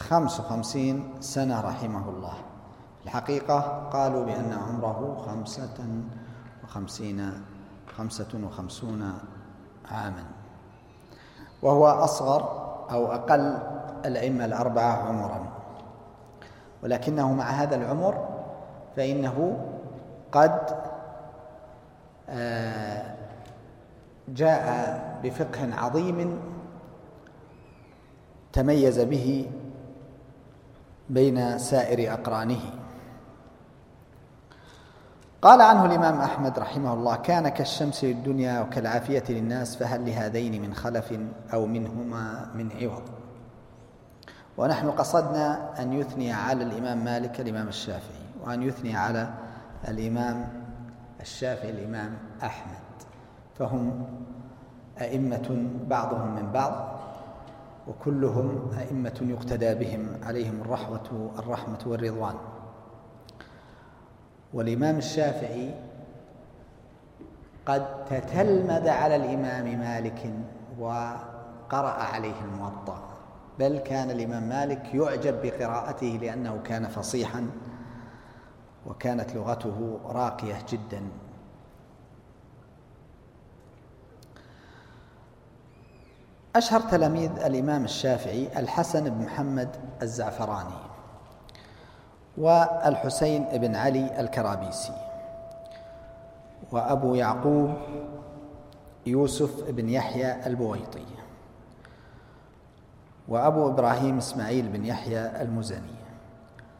55 سنة رحمه الله. الحقيقة قالوا بأن عمره خمسة وخمسين خمسة وخمسون عاما. وهو أصغر أو أقل الأئمة الأربعة عمرا. ولكنه مع هذا العمر فإنه قد آه، جاء بفقه عظيم تميز به بين سائر أقرانه. قال عنه الإمام أحمد رحمه الله كان كالشمس للدنيا وكالعافية للناس فهل لهذين من خلف أو منهما من عوض؟ ونحن قصدنا أن يثني على الإمام مالك الإمام الشافعي وأن يثني على الإمام الشافعي الإمام أحمد فهم أئمة بعضهم من بعض وكلهم أئمة يقتدى بهم عليهم الرحمة الرحمة والرضوان. والإمام الشافعي قد تتلمذ على الإمام مالك وقرأ عليه الموطأ بل كان الإمام مالك يعجب بقراءته لأنه كان فصيحا وكانت لغته راقية جدا. أشهر تلاميذ الإمام الشافعي الحسن بن محمد الزعفراني والحسين بن علي الكرابيسي وأبو يعقوب يوسف بن يحيى البويطي وأبو إبراهيم إسماعيل بن يحيى المزني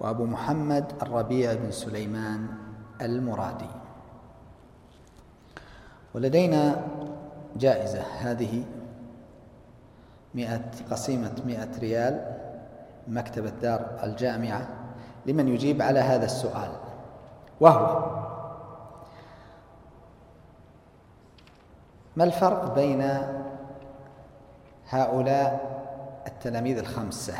وأبو محمد الربيع بن سليمان المرادي. ولدينا جائزة هذه مئة قسيمة مئة ريال مكتبة دار الجامعة لمن يجيب على هذا السؤال. وهو ما الفرق بين هؤلاء التلاميذ الخمسة؟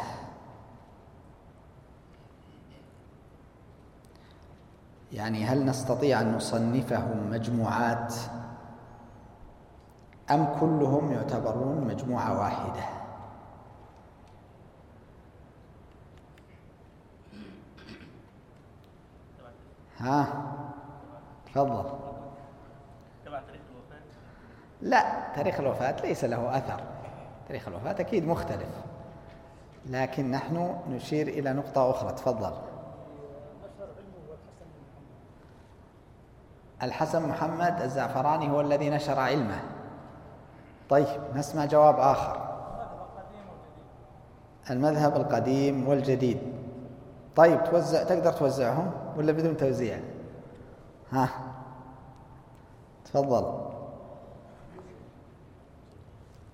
يعني هل نستطيع أن نصنفهم مجموعات أم كلهم يعتبرون مجموعة واحدة؟ ها؟ تفضل. لا تاريخ الوفاة ليس له أثر. تاريخ الوفاة أكيد مختلف. لكن نحن نشير إلى نقطة أخرى. تفضل. الحسن محمد الزعفراني هو الذي نشر علمه. طيب نسمع جواب آخر. المذهب القديم والجديد. طيب توزع تقدر توزعهم ولا بدون توزيع؟ ها. تفضل.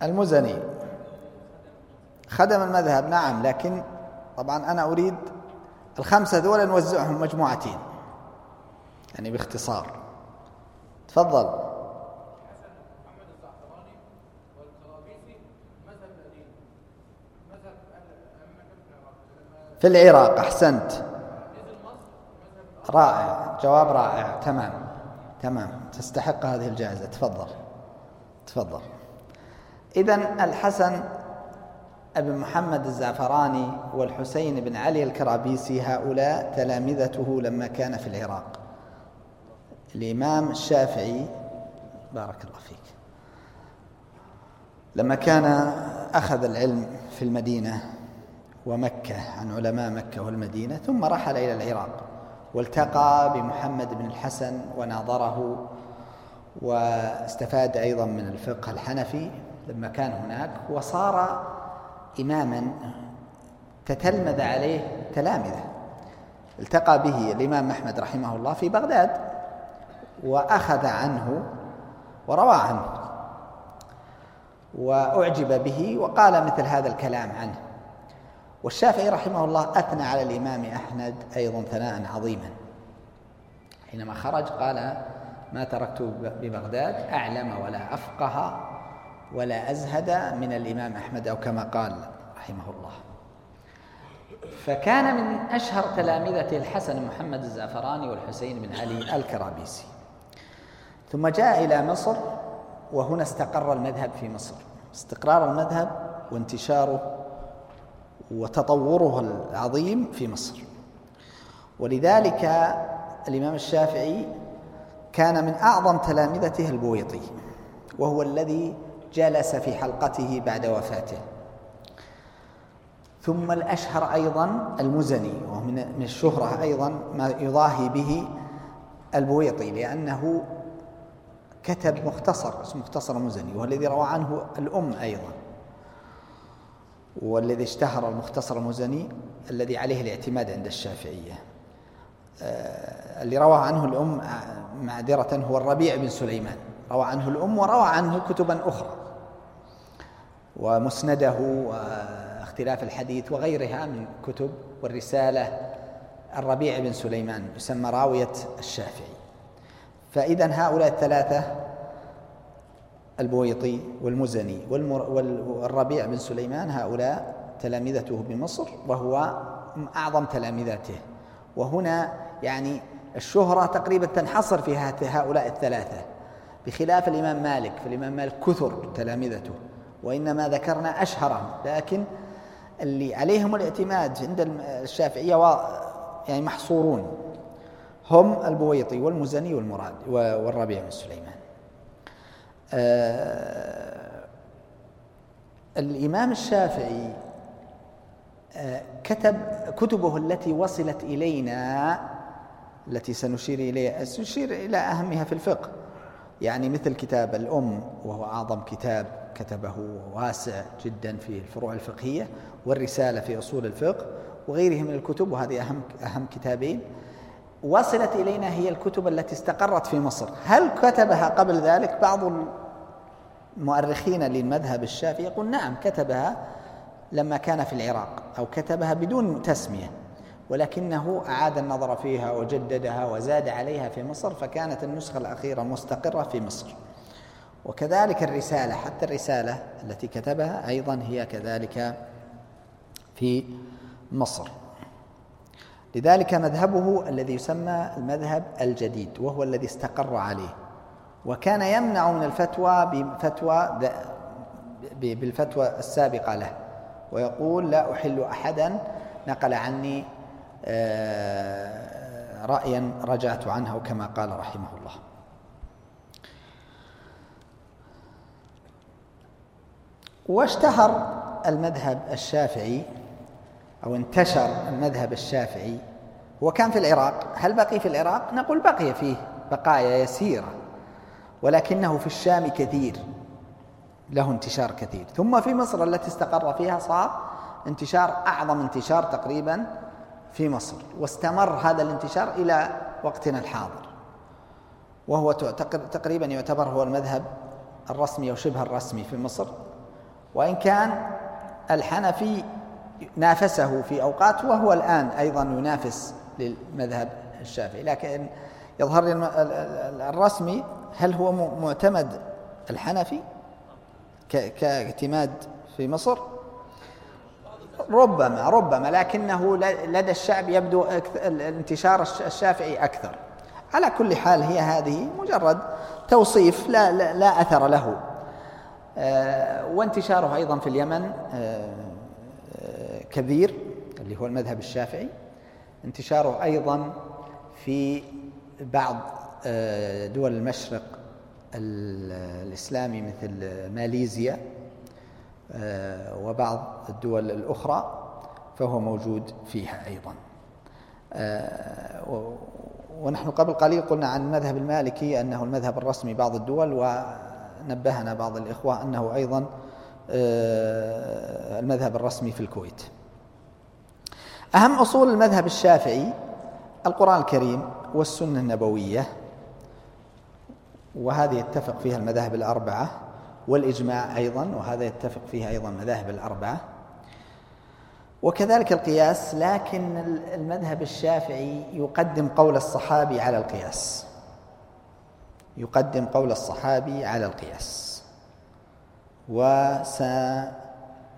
المزني. خدم المذهب نعم لكن طبعا أنا أريد الخمسة دول نوزعهم مجموعتين. يعني باختصار. تفضل. في العراق أحسنت. رائع. جواب رائع. تمام. تمام. تستحق هذه الجائزة. تفضل. تفضل. إذا الحسن ابن محمد الزعفراني والحسين بن علي الكرابيسي هؤلاء تلامذته لما كان في العراق. الإمام الشافعي بارك الله فيك لما كان أخذ العلم في المدينة ومكة عن علماء مكة والمدينة ثم رحل إلى العراق والتقى بمحمد بن الحسن وناظره واستفاد أيضا من الفقه الحنفي لما كان هناك وصار إماما تتلمذ عليه تلامذة. التقى به الإمام أحمد رحمه الله في بغداد وأخذ عنه وروى عنه وأعجب به وقال مثل هذا الكلام عنه. والشافعي رحمه الله أثنى على الإمام أحمد أيضا ثناء عظيما. حينما خرج قال ما تركت ببغداد أعلم ولا أفقه ولا أزهد من الإمام أحمد أو كما قال رحمه الله. فكان من أشهر تلامذته الحسن محمد الزعفراني والحسين بن علي الكرابيسي. ثم جاء إلى مصر وهنا استقر المذهب في مصر. استقرار المذهب وانتشاره وتطوره العظيم في مصر. ولذلك الإمام الشافعي كان من أعظم تلامذته البويطي وهو الذي جلس في حلقته بعد وفاته. ثم الأشهر أيضا المزني وهو من الشهرة أيضا ما يضاهي به البويطي لأنه كتب مختصر اسمه مختصر المزني وهو الذي روى عنه الأم أيضا. والذي اشتهر المختصر المزني الذي عليه الاعتماد عند الشافعية. آه، اللي روى عنه الأم معذرة هو الربيع بن سليمان. روى عنه الأم وروى عنه كتبا أخرى. ومسنده واختلاف الحديث وغيرها من كتب والرسالة الربيع بن سليمان يسمى راوية الشافعي. فإذا هؤلاء الثلاثة البويطي والمزني والربيع بن سليمان هؤلاء تلامذته بمصر وهو أعظم تلامذته وهنا يعني الشهرة تقريبا تنحصر في هؤلاء الثلاثة بخلاف الإمام مالك فالإمام مالك كثر تلامذته وإنما ذكرنا أشهرهم. لكن اللي عليهم الاعتماد عند الشافعية يعني محصورون هم البويطي والمزني والمراد والربيع بن سليمان. آه الإمام الشافعي آه كتب كتبه التي وصلت إلينا التي سنشير إليها سنشير إلى أهمها في الفقه. يعني مثل كتاب الأم وهو أعظم كتاب كتبه واسع جدا في الفروع الفقهية والرسالة في أصول الفقه وغيره من الكتب وهذه أهم أهم كتابين. وصلت إلينا هي الكتب التي استقرت في مصر. هل كتبها قبل ذلك بعض المؤرخين للمذهب الشافعي؟ يقول نعم كتبها لما كان في العراق أو كتبها بدون تسمية ولكنه أعاد النظر فيها وجددها وزاد عليها في مصر فكانت النسخة الأخيرة مستقرة في مصر. وكذلك الرسالة حتى الرسالة التي كتبها أيضا هي كذلك في مصر. لذلك مذهبه الذي يسمى المذهب الجديد وهو الذي استقر عليه. وكان يمنع من الفتوى بفتوى بالفتوى السابقة له. ويقول لا أحل أحدا نقل عني آه، رأيا رجعت عنه كما قال رحمه الله. واشتهر المذهب الشافعي أو انتشر المذهب الشافعي وكان في العراق. هل بقي في العراق؟ نقول بقي فيه بقايا يسيرة ولكنه في الشام كثير له انتشار كثير. ثم في مصر التي استقر فيها صار انتشار أعظم انتشار تقريبا في مصر واستمر هذا الانتشار إلى وقتنا الحاضر. وهو تقريبا يعتبر هو المذهب الرسمي أو شبه الرسمي في مصر. وإن كان الحنفي نافسه في أوقات وهو الآن أيضا ينافس للمذهب الشافعي. لكن يظهر لي الرسمي هل هو معتمد الحنفي كاعتماد في مصر؟ ربما ربما لكنه لدى الشعب يبدو الانتشار الشافعي أكثر. على كل حال هي هذه مجرد توصيف لا, لا, لا أثر له. آه، وانتشاره أيضا في اليمن. آه، كبير اللي هو المذهب الشافعي. انتشاره أيضا في بعض دول المشرق الإسلامي مثل ماليزيا وبعض الدول الأخرى فهو موجود فيها أيضا. ونحن قبل قليل قلنا عن المذهب المالكي أنه المذهب الرسمي بعض الدول ونبهنا بعض الإخوة أنه أيضا آه، المذهب الرسمي في الكويت. أهم أصول المذهب الشافعي القرآن الكريم والسنة النبوية وهذه يتفق فيها المذاهب الأربعة والإجماع أيضا وهذا يتفق فيه أيضا مذاهب الأربعة. وكذلك القياس لكن المذهب الشافعي يقدم قول الصحابي على القياس. يقدم قول الصحابي على القياس.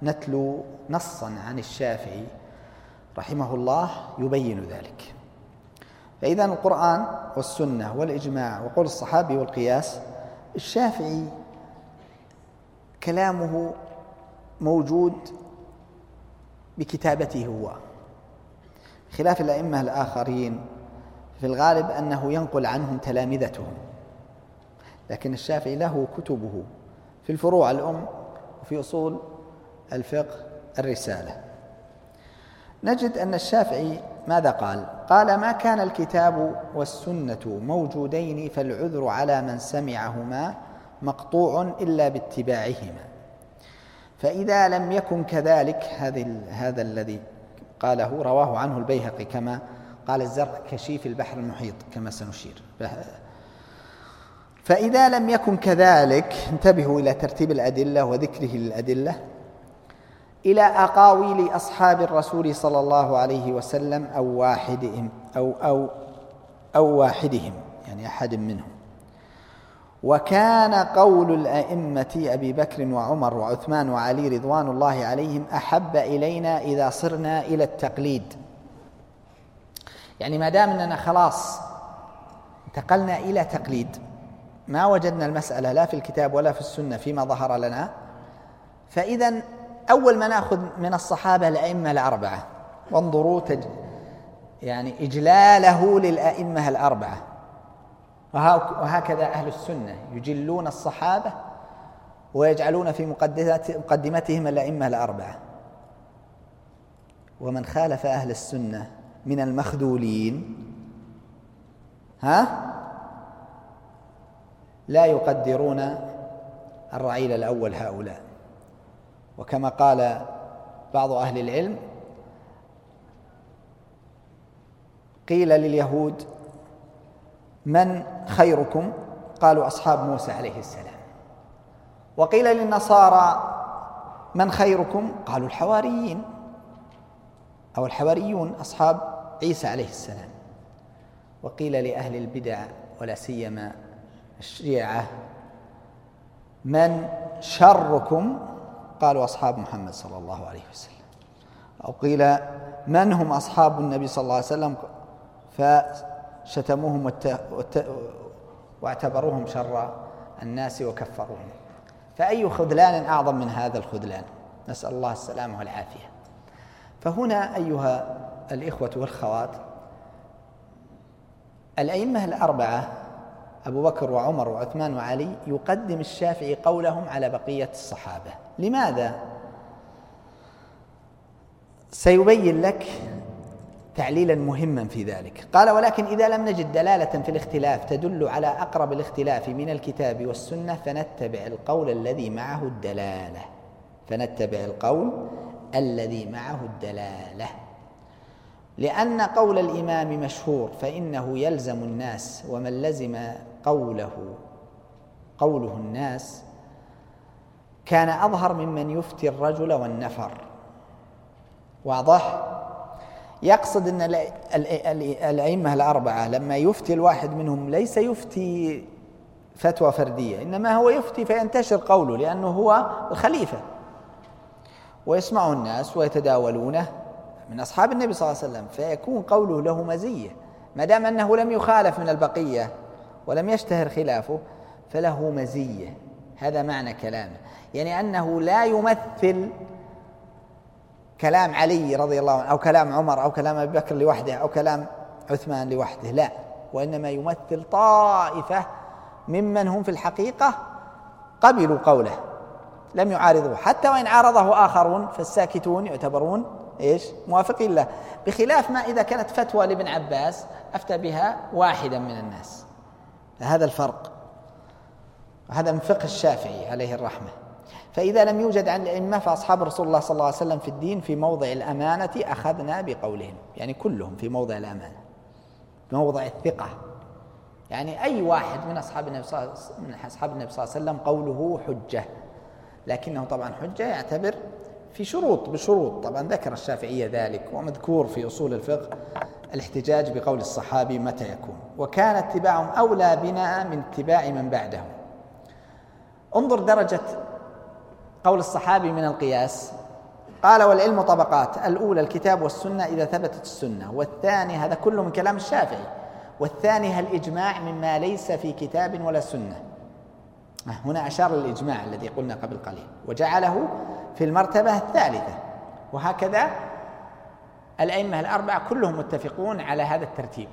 وسنتلو نصا عن الشافعي رحمه الله يبين ذلك. فإذا القرآن والسنة والإجماع وقول الصحابي والقياس الشافعي كلامه موجود بكتابته هو. خلاف الأئمة الآخرين في الغالب أنه ينقل عنهم تلامذتهم. لكن الشافعي له كتبه في الفروع الأم وفي أصول الفقه الرسالة. نجد أن الشافعي ماذا قال؟ قال ما كان الكتاب والسنة موجودين فالعذر على من سمعهما مقطوع إلا باتباعهما. فإذا لم يكن كذلك هذا الذي قاله رواه عنه البيهقي كما قال الزركشي في البحر المحيط كما سنشير. فإذا لم يكن كذلك انتبهوا إلى ترتيب الأدلة وذكره للأدلة. إلى أقاويل أصحاب الرسول صلى الله عليه وسلم أو واحدهم أو أو أو واحدهم يعني أحد منهم. وكان قول الأئمة أبي بكر وعمر وعثمان وعلي رضوان الله عليهم أحب إلينا إذا صرنا إلى التقليد. يعني ما دام أننا خلاص انتقلنا إلى تقليد ما وجدنا المسألة لا في الكتاب ولا في السنة فيما ظهر لنا فإذا أول ما نأخذ من الصحابة الأئمة الأربعة وانظروا تج يعني إجلاله للأئمة الأربعة. وهكذا أهل السنة يجلون الصحابة ويجعلون في مقدمتهم الأئمة الأربعة. ومن خالف أهل السنة من المخذولين ها؟ لا يقدرون الرعيل الأول هؤلاء. وكما قال بعض أهل العلم قيل لليهود من خيركم؟ قالوا أصحاب موسى عليه السلام. وقيل للنصارى من خيركم؟ قالوا الحواريين أو الحواريون أصحاب عيسى عليه السلام. وقيل لأهل البدع ولا سيما الشيعة من شركم؟ قالوا أصحاب محمد صلى الله عليه وسلم. أو قيل من هم أصحاب النبي صلى الله عليه وسلم؟ فشتموهم. واعتبروهم شر الناس وكفروهم. فأي خذلان أعظم من هذا الخذلان؟ نسأل الله السلامة والعافية. فهنا أيها الإخوة والخوات الأئمة الأربعة أبو بكر وعمر وعثمان وعلي يقدم الشافعي قولهم على بقية الصحابة. لماذا؟ سيبين لك تعليلا مهما في ذلك. قال ولكن إذا لم نجد دلالة في الاختلاف تدل على أقرب الاختلاف من الكتاب والسنة فنتبع القول الذي معه الدلالة. فنتبع القول الذي معه الدلالة. لأن قول الإمام مشهور فإنه يلزم الناس ومن لزم قوله. قوله الناس كان أظهر ممن يفتي الرجل والنفر. واضح؟ يقصد إن الأئمة الأربعة لما يفتي الواحد منهم ليس يفتي فتوى فردية إنما هو يفتي فينتشر قوله لأنه هو الخليفة. ويسمعه الناس ويتداولونه من أصحاب النبي صلى الله عليه وسلم فيكون قوله له مزية ما دام أنه لم يخالف من البقية. ولم يشتهر خلافه فله مزية. هذا معنى كلامه. يعني أنه لا يمثل كلام علي رضي الله عنه أو كلام عمر أو كلام أبي بكر لوحده أو كلام عثمان لوحده لا. وإنما يمثل طائفة ممن هم في الحقيقة قبلوا قوله لم يعارضوه. حتى وإن عارضه آخرون فالساكتون يعتبرون إيش؟ موافقين له. بخلاف ما إذا كانت فتوى لابن عباس أفتى بها واحدا من الناس. هذا الفرق. هذا من فقه الشافعي عليه الرحمة. فإذا لم يوجد عن الأئمة فأصحاب رسول الله صلى الله عليه وسلم في الدين في موضع الأمانة أخذنا بقولهم. يعني كلهم في موضع الأمانة. موضع الثقة. يعني أي واحد من أصحاب النبي صلى الله من أصحاب النبي صلى الله عليه وسلم قوله حجة. لكنه طبعا حجة يعتبر في شروط بشروط. طبعا ذكر الشافعية ذلك ومذكور في أصول الفقه الاحتجاج بقول الصحابي متى يكون. وكان اتباعهم أولى بنا من اتباع من بعدهم انظر درجة قول الصحابي من القياس. قال والعلم طبقات الأولى الكتاب والسنة إذا ثبتت السنة. والثاني هذا كله من كلام الشافعي. والثاني الإجماع مما ليس في كتاب ولا سنة؟ هنا أشار للإجماع الذي قلنا قبل قليل. وجعله في المرتبة الثالثة. وهكذا الأئمة الأربعة كلهم متفقون على هذا الترتيب.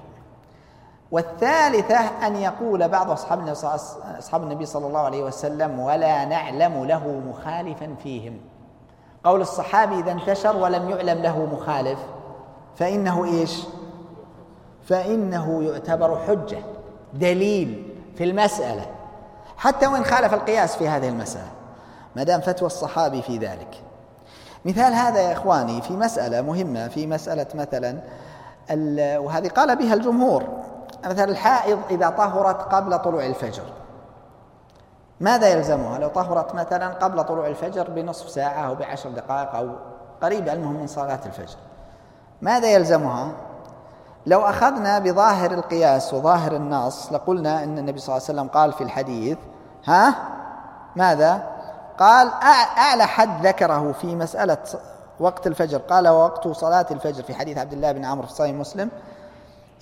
والثالثة أن يقول بعض أصحاب النبي أصحاب النبي صلى الله عليه وسلم ولا نعلم له مخالفا فيهم. قول الصحابي إذا انتشر ولم يعلم له مخالف. فإنه إيش؟ فإنه يعتبر حجة دليل في المسألة. حتى وإن خالف القياس في هذه المسألة. ما دام فتوى الصحابي في ذلك. مثال هذا يا إخواني في مسألة مهمة في مسألة مثلا وهذه قال بها الجمهور. مثلا الحائض إذا طهرت قبل طلوع الفجر. ماذا يلزمها؟ لو طهرت مثلا قبل طلوع الفجر بنصف ساعة أو بعشر دقائق أو قريب المهم من صلاة الفجر. ماذا يلزمها؟ لو أخذنا بظاهر القياس وظاهر النص لقلنا أن النبي صلى الله عليه وسلم قال في الحديث ها؟ ماذا؟ قال أعلى حد ذكره في مسألة وقت الفجر قال وقت صلاة الفجر في حديث عبد الله بن عمرو في صحيح مسلم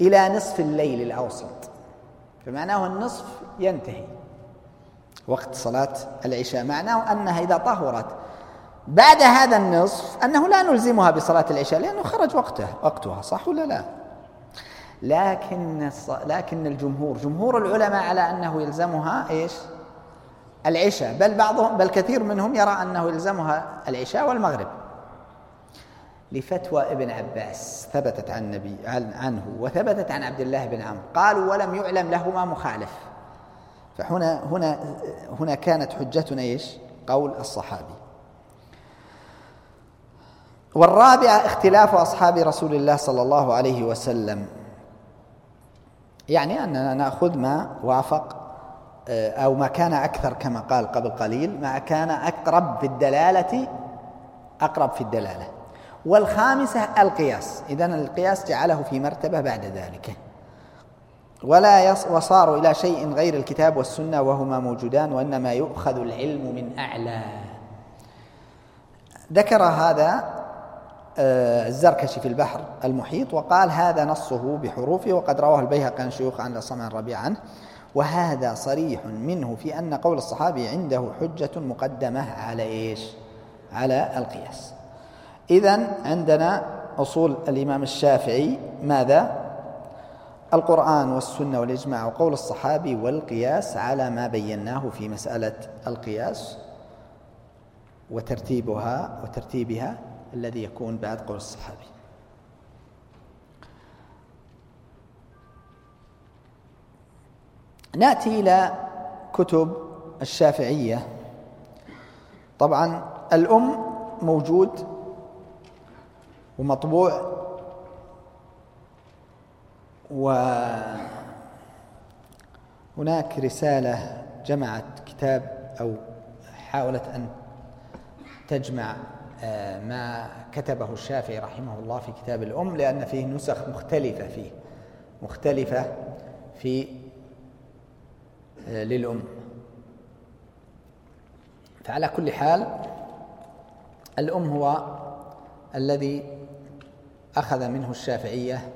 إلى نصف الليل الأوسط. فمعناه النصف ينتهي وقت صلاة العشاء. معناه أنها إذا طهرت بعد هذا النصف أنه لا نلزمها بصلاة العشاء لأنه خرج وقته وقتها صح ولا لا؟ لكن لكن الجمهور جمهور العلماء على أنه يلزمها إيش؟ العشاء بل بعضهم بل كثير منهم يرى أنه يلزمها العشاء والمغرب لفتوى ابن عباس ثبتت عن النبي عنه وثبتت عن عبد الله بن عمرو قالوا ولم يعلم لهما مخالف فهنا هنا هنا كانت حجتنا إيش؟ قول الصحابي. والرابعه اختلاف أصحاب رسول الله صلى الله عليه وسلم. يعني أننا نأخذ ما وافق أو ما كان أكثر كما قال قبل قليل ما كان أقرب في الدلالة أقرب في الدلالة. والخامسة القياس، اذا القياس جعله في مرتبة بعد ذلك. ولا يص وصاروا إلى شيء غير الكتاب والسنة وهما موجودان وإنما يؤخذ العلم من أعلى ذكر هذا آه، الزركشي في البحر المحيط وقال هذا نصه بحروفه وقد رواه البيهقي عن شيوخ عن الصمع الربيع عنه وهذا صريح منه في أن قول الصحابي عنده حجة مقدمة على إيش؟ على القياس. إذا عندنا أصول الإمام الشافعي ماذا؟ القرآن والسنة والإجماع وقول الصحابي والقياس على ما بيناه في مسألة القياس وترتيبها وترتيبها الذي يكون بعد قول الصحابي. نأتي إلى كتب الشافعية. طبعا الأم موجود ومطبوع وهناك رسالة جمعت كتاب أو حاولت أن تجمع آه، ما كتبه الشافعي رحمه الله في كتاب الأم لأن فيه نسخ مختلفة فيه مختلفة في للأم. فعلى كل حال الأم هو الذي أخذ منه الشافعية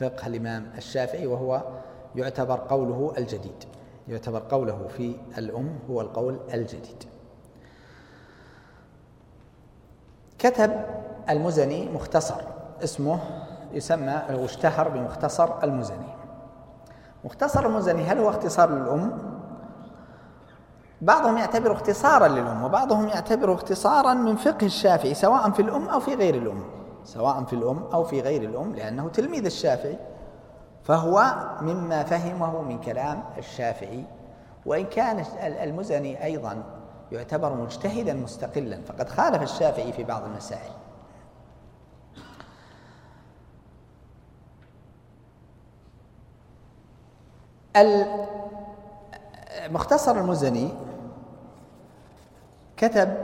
فقه الإمام الشافعي وهو يعتبر قوله الجديد. يعتبر قوله في الأم هو القول الجديد. كتب المزني مختصر اسمه يسمى أو اشتهر بمختصر المزني. مختصر المزني هل هو اختصار للأم؟ بعضهم يعتبره اختصارا للأم وبعضهم يعتبره اختصارا من فقه الشافعي سواء في الأم أو في غير الأم. سواء في الأم أو في غير الأم لأنه تلميذ الشافعي فهو مما فهمه من كلام الشافعي. وإن كان المزني أيضا يعتبر مجتهدا مستقلا فقد خالف الشافعي في بعض المسائل. مختصر المزني كتب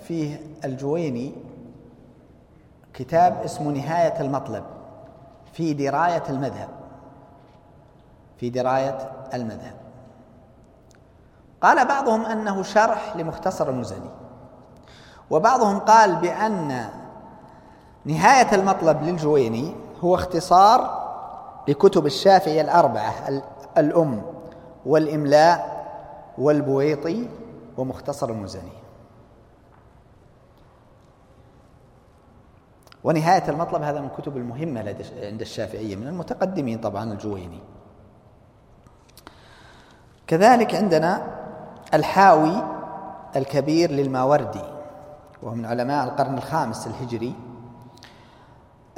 فيه الجويني كتاب اسمه نهاية المطلب في دراية المذهب. في دراية المذهب. قال بعضهم أنه شرح لمختصر المزني. وبعضهم قال بأن نهاية المطلب للجويني هو اختصار لكتب الشافعي الأربعة الأم والإملاء والبويطي ومختصر المزني. ونهاية المطلب هذا من الكتب المهمة عند الشافعية من المتقدمين طبعا الجويني. كذلك عندنا الحاوي الكبير للماوردي وهو من علماء القرن الخامس الهجري.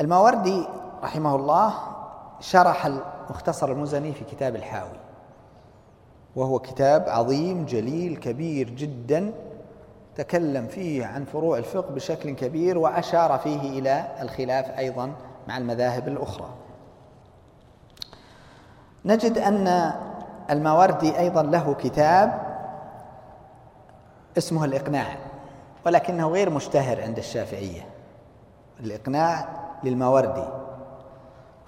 الماوردي رحمه الله شرح المختصر المزني في كتاب الحاوي وهو كتاب عظيم جليل كبير جدا تكلم فيه عن فروع الفقه بشكل كبير وأشار فيه إلى الخلاف أيضا مع المذاهب الأخرى. نجد أن الماوردي أيضا له كتاب اسمه الإقناع ولكنه غير مشتهر عند الشافعية. الإقناع للماوردي.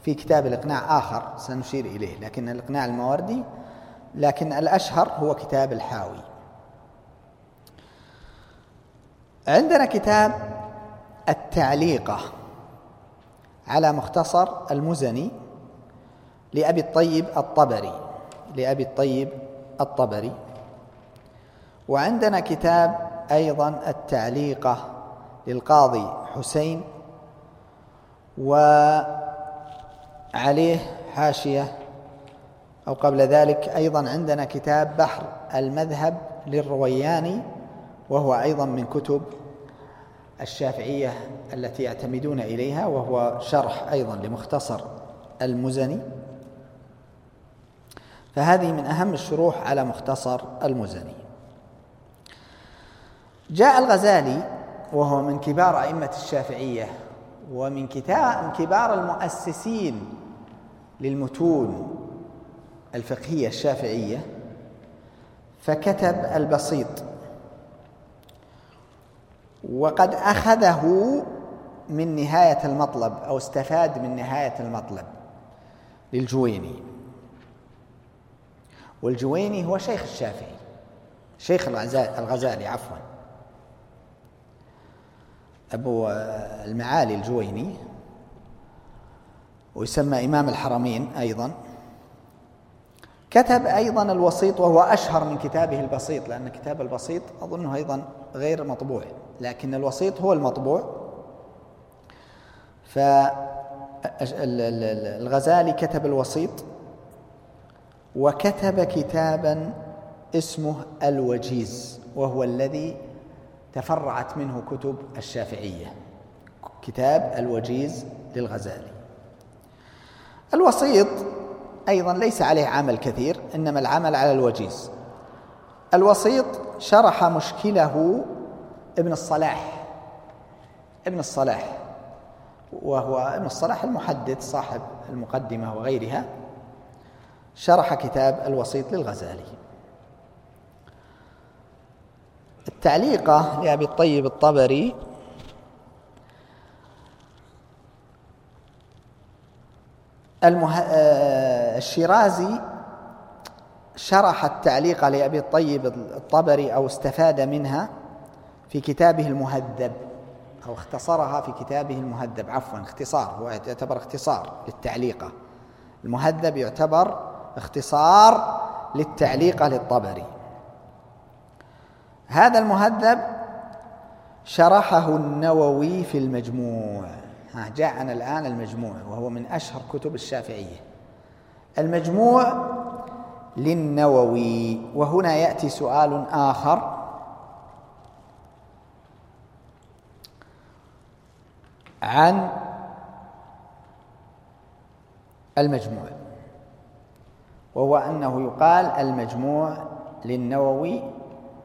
في كتاب الإقناع آخر سنشير إليه لكن الإقناع الماوردي لكن الأشهر هو كتاب الحاوي. عندنا كتاب التعليقة على مختصر المزني لأبي الطيب الطبري لأبي الطيب الطبري. وعندنا كتاب أيضا التعليقة للقاضي حسين وعليه حاشية أو قبل ذلك أيضا عندنا كتاب بحر المذهب للروياني وهو أيضا من كتب الشافعية التي يعتمدون إليها وهو شرح أيضا لمختصر المزني. فهذه من أهم الشروح على مختصر المزني. جاء الغزالي وهو من كبار أئمة الشافعية ومن كبار المؤسسين للمتون الفقهية الشافعية فكتب البسيط. وقد أخذه من نهاية المطلب أو استفاد من نهاية المطلب للجويني. والجويني هو شيخ الشافعي شيخ الغزالي عفوا. أبو المعالي الجويني ويسمى إمام الحرمين أيضا. كتب أيضا الوسيط وهو أشهر من كتابه البسيط لأن كتاب البسيط أظنه أيضا غير مطبوع لكن الوسيط هو المطبوع. فالغزالي كتب الوسيط وكتب كتابا اسمه الوجيز وهو الذي تفرعت منه كتب الشافعية. كتاب الوجيز للغزالي. الوسيط أيضا ليس عليه عمل كثير إنما العمل على الوجيز. الوسيط شرح مشكلة ابن الصلاح. ابن الصلاح وهو ابن الصلاح المحدث صاحب المقدمة وغيرها شرح كتاب الوسيط للغزالي. التعليقة لأبي الطيب الطبري المه... آه، الشيرازي شرح التعليق لأبي الطيب الطبري أو استفاد منها في كتابه المهذب أو اختصرها في كتابه المهذب. عفوا اختصار هو يعتبر اختصار للتعليقة المهذب يعتبر اختصار للتعليقة للطبري. هذا المهذب شرحه النووي في المجموع. ها جاءنا الآن المجموع وهو من أشهر كتب الشافعية. المجموع للنووي وهنا يأتي سؤال آخر. عن المجموع وهو أنه يقال المجموع للنووي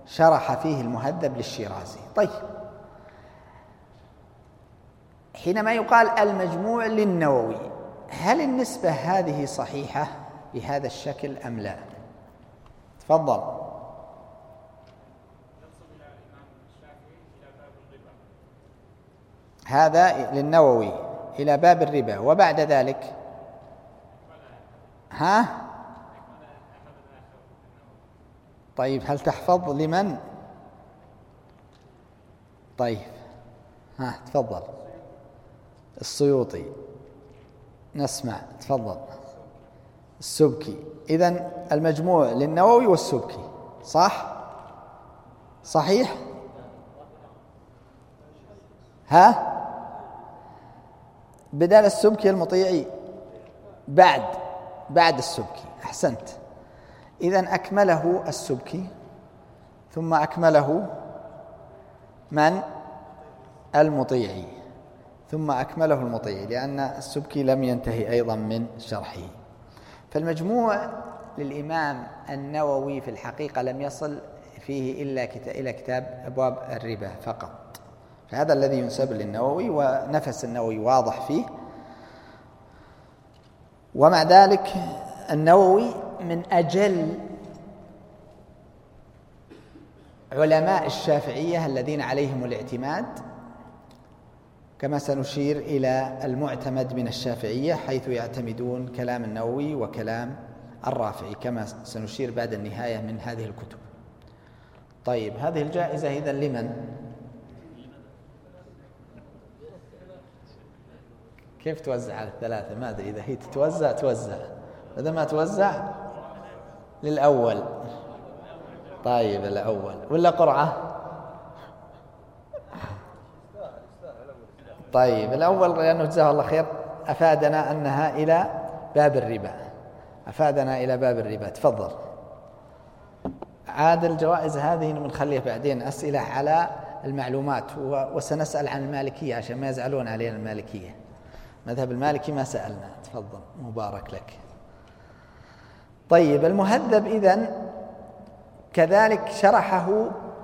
شرح فيه المهذب للشيرازي. طيب. حينما يقال المجموع للنووي هل النسبة هذه صحيحة بهذا الشكل أم لا؟ تفضل. هذا للنووي إلى باب الربا. وبعد ذلك؟ ها؟ طيب هل تحفظ لمن؟ طيب. ها تفضل. السيوطي. نسمع تفضل. السبكي. إذا المجموع للنووي والسبكي صح؟ صحيح؟ ها؟ بدال السبكي المطيعي. بعد بعد السبكي. أحسنت. إذا أكمله السبكي. ثم أكمله من؟ المطيعي. ثم أكمله المطيعي لأن السبكي لم ينتهي أيضا من شرحه. فالمجموع للإمام النووي في الحقيقة لم يصل فيه إلا إلى كتاب أبواب الربا فقط. فهذا الذي ينسب للنووي ونفس النووي واضح فيه. ومع ذلك النووي من أجل علماء الشافعية الذين عليهم الاعتماد كما سنشير إلى المعتمد من الشافعية حيث يعتمدون كلام النووي وكلام الرافعي كما سنشير بعد النهاية من هذه الكتب. طيب هذه الجائزة إذا لمن؟ كيف توزع على الثلاثة؟ ما أدري إذا هي تتوزع توزع. إذا ما توزع للأول. طيب الأول ولا قرعة؟ طيب الأول لأنه جزاه الله خير أفادنا أنها إلى باب الربا. أفادنا إلى باب الربا. تفضل. عاد الجوائز هذه بنخليها بعدين أسئلة على المعلومات وسنسأل عن المالكية عشان ما يزعلون علينا المالكية. مذهب المالكي ما سألنا. تفضل مبارك لك. طيب المهذب إذن كذلك شرحه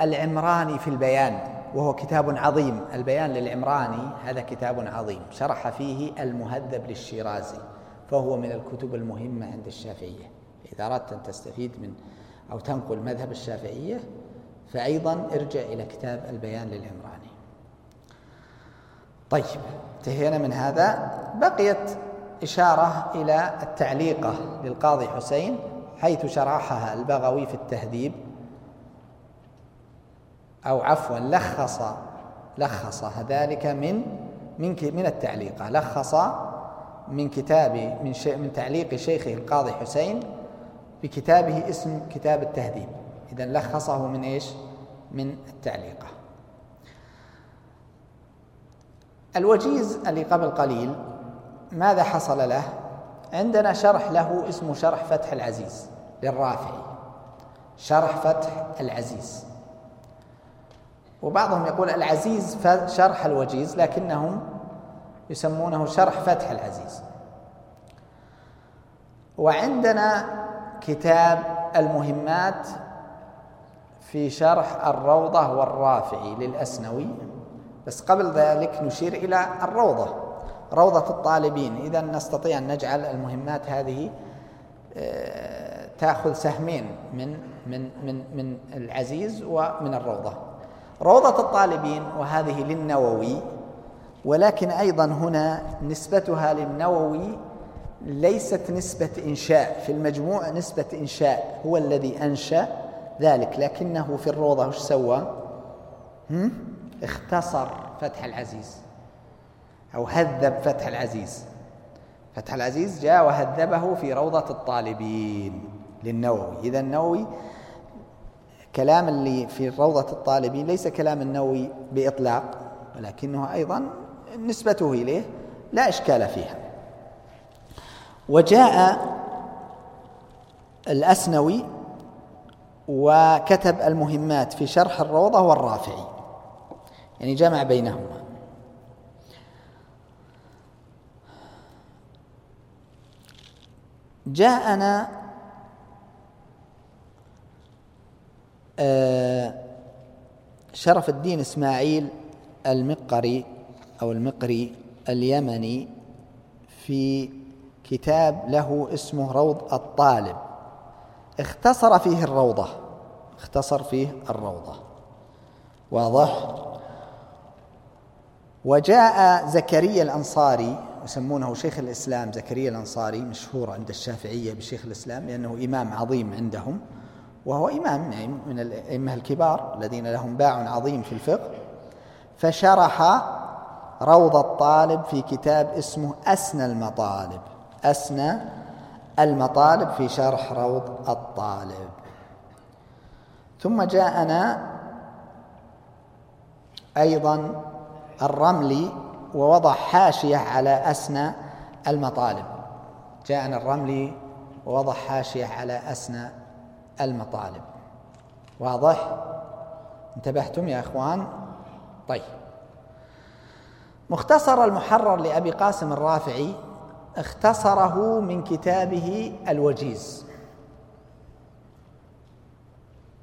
العمراني في البيان. وهو كتاب عظيم. البيان للعمراني هذا كتاب عظيم. شرح فيه المهذب للشيرازي فهو من الكتب المهمة عند الشافعية. إذا أردت أن تستفيد من أو تنقل مذهب الشافعية فأيضا ارجع إلى كتاب البيان للعمراني. طيب انتهينا من هذا. بقيت إشارة إلى التعليقة للقاضي حسين حيث شرحها البغوي في التهذيب. أو عفوا لخص لخص ذلك من من من التعليقة لخص من كتاب من شيء من تعليق شيخه القاضي حسين بكتابه اسم كتاب التهذيب. إذا لخصه من إيش؟ من التعليقة الوجيز اللي قبل قليل ماذا حصل له؟ عندنا شرح له اسمه شرح فتح العزيز للرافعي. شرح فتح العزيز. وبعضهم يقول العزيز شرح الوجيز لكنهم يسمونه شرح فتح العزيز. وعندنا كتاب المهمات في شرح الروضة والرافعي للأسنوي. بس قبل ذلك نشير إلى الروضة روضة الطالبين. إذا نستطيع أن نجعل المهمات هذه آه، تأخذ سهمين من من من من العزيز ومن الروضة. روضة الطالبين وهذه للنووي ولكن أيضا هنا نسبتها للنووي ليست نسبة إنشاء في المجموع نسبة إنشاء هو الذي أنشأ ذلك لكنه في الروضة وش سوى؟ اختصر فتح العزيز أو هذب فتح العزيز. فتح العزيز جاء وهذبه في روضة الطالبين للنووي. إذا النووي كلام اللي في روضة الطالبين ليس كلام النووي بإطلاق ولكنه أيضا نسبته إليه لا إشكال فيها. وجاء الأسنوي وكتب المهمات في شرح الروضة والرافعي يعني جمع بينهما. جاءنا شرف الدين إسماعيل المقري أو المقري اليمني في كتاب له اسمه روض الطالب. اختصر فيه الروضة اختصر فيه الروضة. واضح؟ وجاء زكريا الأنصاري يسمونه شيخ الإسلام زكريا الأنصاري مشهور عند الشافعية بشيخ الإسلام لأنه إمام عظيم عندهم. وهو إمام يعني من الأئمة الكبار الذين لهم باع عظيم في الفقه فشرح روض الطالب في كتاب اسمه أسنى المطالب. أسنى المطالب في شرح روض الطالب. ثم جاءنا أيضا الرملي ووضع حاشية على أسنى المطالب. جاءنا الرملي ووضع حاشية على أسنى المطالب. واضح؟ انتبهتم يا إخوان؟ طيب. مختصر المحرر لأبي قاسم الرافعي اختصره من كتابه الوجيز.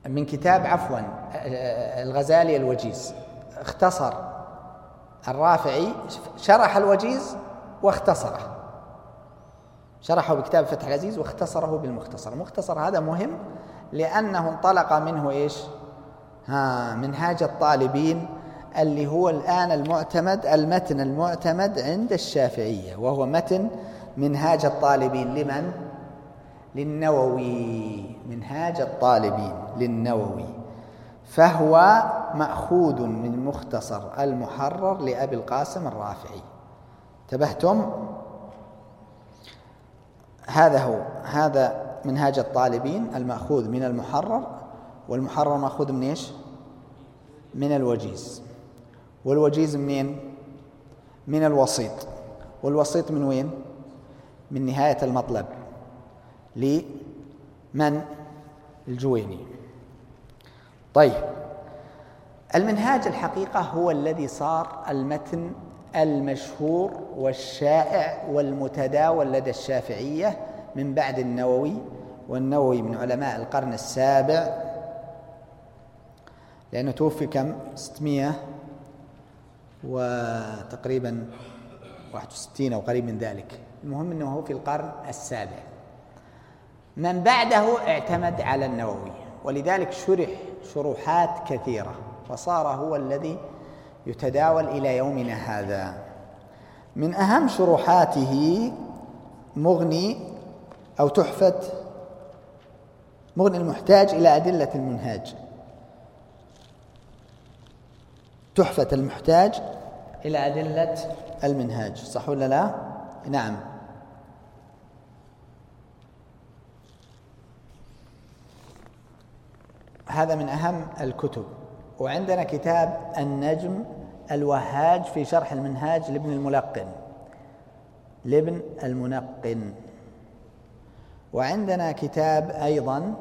من كتاب عفوا الغزالي الوجيز. اختصر الرافعي شرح الوجيز واختصره. شرحه بكتاب فتح العزيز واختصره بالمختصر. المختصر هذا مهم لأنه انطلق منه إيش؟ ها منهاج الطالبين اللي هو الآن المعتمد المتن المعتمد عند الشافعية وهو متن منهاج الطالبين. لمن؟ للنووي. منهاج الطالبين للنووي. فهو مأخوذ من مختصر المحرر لأبي القاسم الرافعي. انتبهتم؟ هذا هو هذا منهاج الطالبين المأخوذ من المحرر والمحرر مأخوذ من إيش؟ من الوجيز والوجيز منين؟ من الوسيط والوسيط من وين؟ من نهاية المطلب لمن؟ الجويني طيب المنهاج الحقيقة هو الذي صار المتن المشهور والشائع والمتداول لدى الشافعية من بعد النووي والنووي من علماء القرن السابع. لأنه توفي كم؟ 600 وتقريبا 61 أو قريب من ذلك. المهم أنه هو في القرن السابع. من بعده اعتمد على النووي ولذلك شرح شروحات كثيرة وصار هو الذي يتداول إلى يومنا هذا. من أهم شروحاته مغني أو تحفة مغني المحتاج إلى أدلة المنهاج. تحفة المحتاج إلى أدلة المنهاج صح ولا لا؟ نعم. هذا من أهم الكتب. وعندنا كتاب النجم الوهاج في شرح المنهاج لابن الملقن. لابن المنقن وعندنا كتاب أيضا.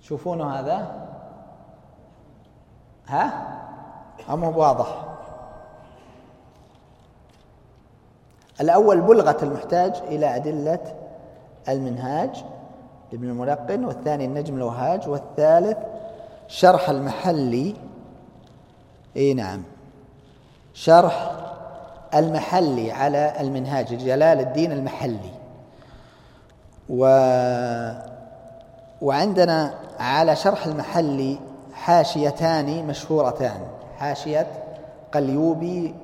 شوفونه هذا. ها؟ أم واضح. الأول بلغة المحتاج إلى أدلة المنهاج. لابن الملقن والثاني النجم الوهاج والثالث شرح المحلي. إي نعم. شرح المحلي على المنهاج جلال الدين المحلي. و وعندنا على شرح المحلي حاشيتان مشهورتان حاشية قليوبي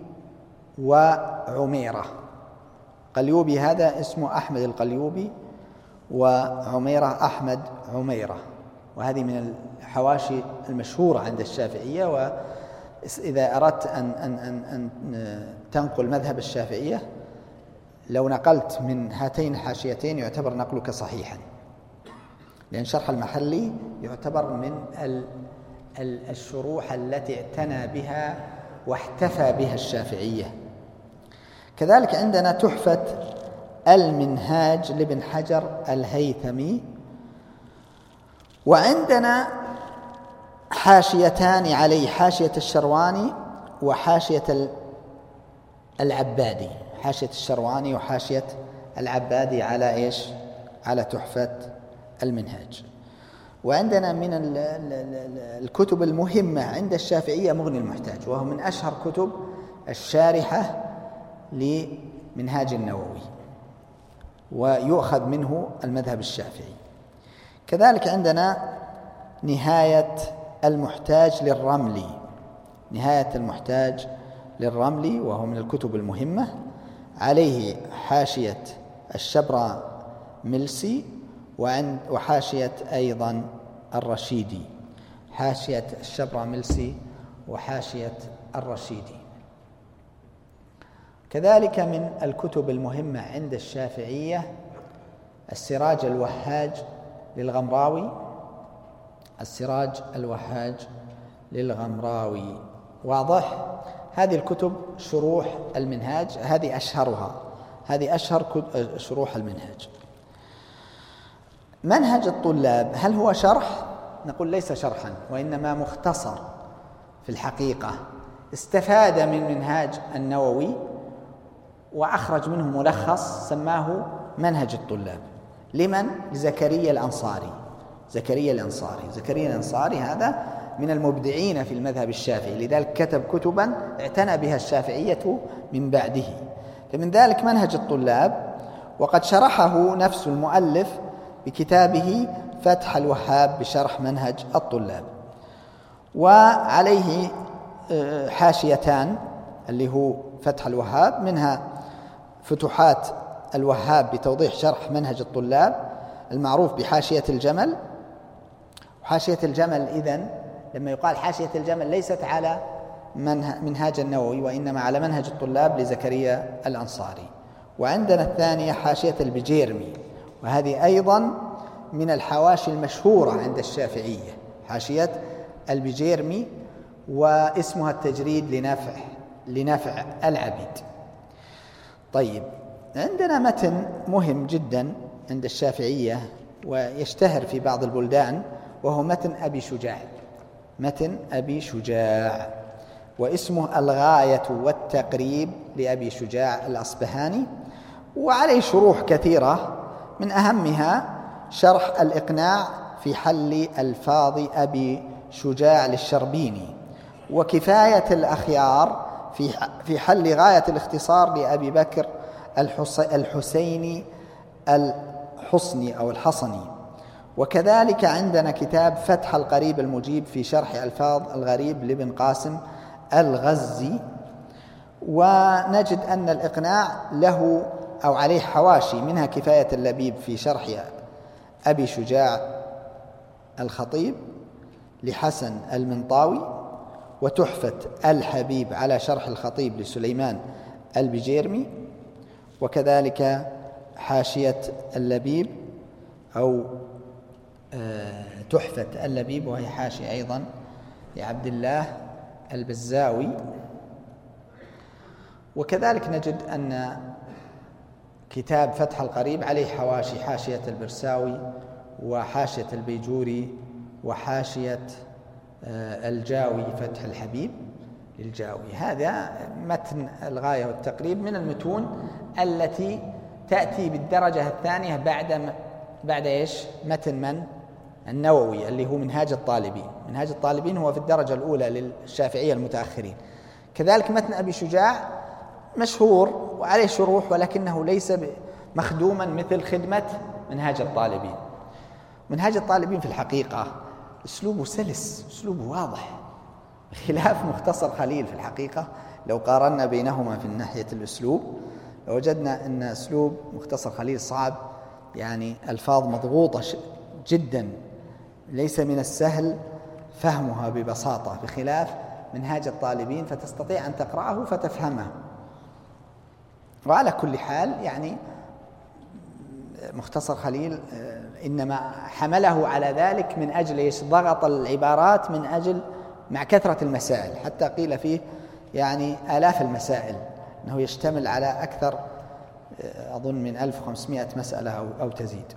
وعميرة قليوبي هذا اسمه أحمد القليوبي. وعميرة أحمد عميرة وهذه من الحواشي المشهورة عند الشافعية وإذا أردت أن, أن, أن, أن تنقل مذهب الشافعية لو نقلت من هاتين الحاشيتين يعتبر نقلك صحيحا. لأن شرح المحلي يعتبر من الشروح التي اعتنى بها واحتفى بها الشافعية. كذلك عندنا تحفة المنهاج لابن حجر الهيثمي. وعندنا حاشيتان عليه حاشية الشرواني وحاشية العبادي. حاشية الشرواني وحاشية العبادي على إيش؟ على تحفة المنهاج. وعندنا من الكتب المهمة عند الشافعية مغني المحتاج وهو من أشهر كتب الشارحة لمنهاج النووي. ويؤخذ منه المذهب الشافعي. كذلك عندنا نهاية المحتاج للرملي. نهاية المحتاج للرملي وهو من الكتب المهمة. عليه حاشية الشبرا ملسي وعند وحاشية أيضا الرشيدي. حاشية الشبرا ملسي وحاشية الرشيدي. كذلك من الكتب المهمة عند الشافعية السراج الوهاج للغمراوي. السراج الوهاج للغمراوي. واضح؟ هذه الكتب شروح المنهاج هذه أشهرها. هذه أشهر شروح المنهاج. منهج الطلاب هل هو شرح؟ نقول ليس شرحا وإنما مختصر في الحقيقة. استفاد من منهاج النووي وأخرج منه ملخص سماه منهج الطلاب. لمن؟ لزكريا الأنصاري. زكريا الأنصاري. زكريا الأنصاري هذا من المبدعين في المذهب الشافعي. لذلك كتب كتبا اعتنى بها الشافعية من بعده. فمن ذلك منهج الطلاب وقد شرحه نفس المؤلف بكتابه فتح الوهاب بشرح منهج الطلاب. وعليه آه، حاشيتان اللي هو فتح الوهاب منها فتوحات الوهاب بتوضيح شرح منهج الطلاب المعروف بحاشية الجمل. وحاشية الجمل إذن لما يقال حاشية الجمل ليست على منهاج النووي وإنما على منهج الطلاب لزكريا الأنصاري. وعندنا الثانية حاشية البجيرمي وهذه أيضا من الحواشي المشهورة عند الشافعية حاشية البجيرمي واسمها التجريد لنفع لنفع العبيد. طيب عندنا متن مهم جدا عند الشافعية ويشتهر في بعض البلدان وهو متن أبي شجاع. متن أبي شجاع. واسمه الغاية والتقريب لأبي شجاع الأصبهاني. وعليه شروح كثيرة من أهمها شرح الإقناع في حل ألفاظ أبي شجاع للشربيني. وكفاية الأخيار في في حل غاية الاختصار لأبي بكر الحسيني الحصني أو الحصني. وكذلك عندنا كتاب فتح القريب المجيب في شرح ألفاظ الغريب لابن قاسم الغزي. ونجد أن الإقناع له أو عليه حواشي منها كفاية اللبيب في شرح أبي شجاع الخطيب لحسن المنطاوي. وتحفة الحبيب على شرح الخطيب لسليمان البجيرمي وكذلك حاشية اللبيب أو آه، تحفة اللبيب وهي حاشية أيضا لعبد الله البزاوي. وكذلك نجد أن كتاب فتح القريب عليه حواشي حاشية البرساوي وحاشية البيجوري وحاشية الجاوي فتح الحبيب للجاوي هذا متن الغاية والتقريب من المتون التي تأتي بالدرجة الثانية بعد بعد إيش؟ متن من؟ النووي اللي هو منهاج الطالبين، منهاج الطالبين هو في الدرجة الأولى للشافعية المتأخرين. كذلك متن أبي شجاع مشهور وعليه شروح ولكنه ليس مخدوما مثل خدمة منهاج الطالبين. منهاج الطالبين في الحقيقة أسلوبه سلس، أسلوبه واضح. خلاف مختصر خليل في الحقيقة. لو قارنا بينهما في ناحية الأسلوب لوجدنا أن أسلوب مختصر خليل صعب. يعني ألفاظ مضغوطة جدا. ليس من السهل فهمها ببساطة بخلاف منهاج الطالبين فتستطيع أن تقرأه فتفهمه. وعلى كل حال يعني مختصر خليل آه، إنما حمله على ذلك من أجل إيش؟ ضغط العبارات من أجل مع كثرة المسائل. حتى قيل فيه يعني آلاف المسائل أنه يشتمل على أكثر آه، أظن من 1500 مسألة أو, أو تزيد.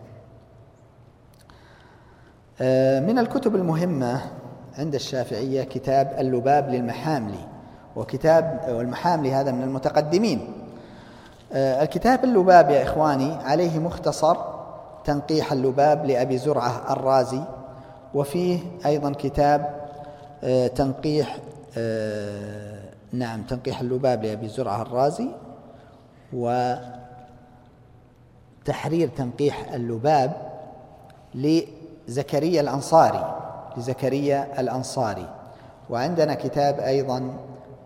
آه، من الكتب المهمة عند الشافعية كتاب اللباب للمحاملي وكتاب والمحاملي هذا من المتقدمين. آه، الكتاب اللباب يا إخواني عليه مختصر تنقيح اللباب لأبي زرعة الرازي وفيه أيضا كتاب تنقيح نعم تنقيح اللباب لأبي زرعة الرازي وتحرير تنقيح اللباب لزكريا الأنصاري لزكريا الأنصاري. وعندنا كتاب أيضا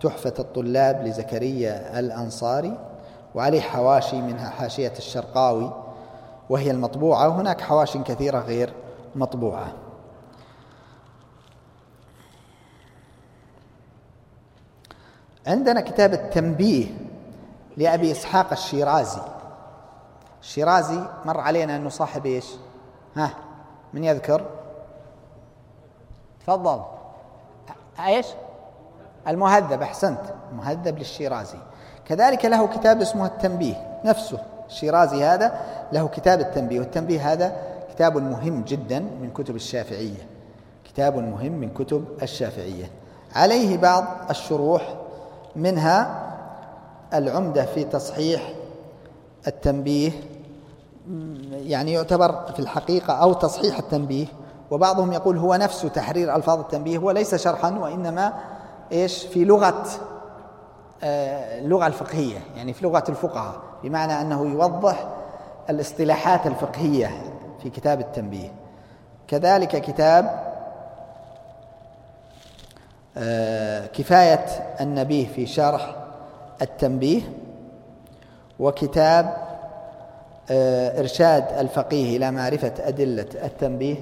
تحفة الطلاب لزكريا الأنصاري وعليه حواشي منها حاشية الشرقاوي. وهي المطبوعة وهناك حواشي كثيرة غير مطبوعة. عندنا كتاب التنبيه لأبي إسحاق الشيرازي. الشيرازي مر علينا أنه صاحب إيش؟ ها من يذكر؟ تفضل. إيش؟ المهذب أحسنت. مهذب للشيرازي. كذلك له كتاب اسمه التنبيه نفسه. الشيرازي هذا له كتاب التنبيه والتنبيه هذا كتاب مهم جدا من كتب الشافعية. كتاب مهم من كتب الشافعية. عليه بعض الشروح منها العمدة في تصحيح التنبيه يعني يعتبر في الحقيقة أو تصحيح التنبيه وبعضهم يقول هو نفسه تحرير ألفاظ التنبيه هو ليس شرحا وإنما إيش؟ في لغة اللغة الفقهية يعني في لغة الفقهاء بمعنى أنه يوضح الاصطلاحات الفقهية في كتاب التنبيه. كذلك كتاب آه، كفاية النبيه في شرح التنبيه وكتاب آه، إرشاد الفقيه إلى معرفة أدلة التنبيه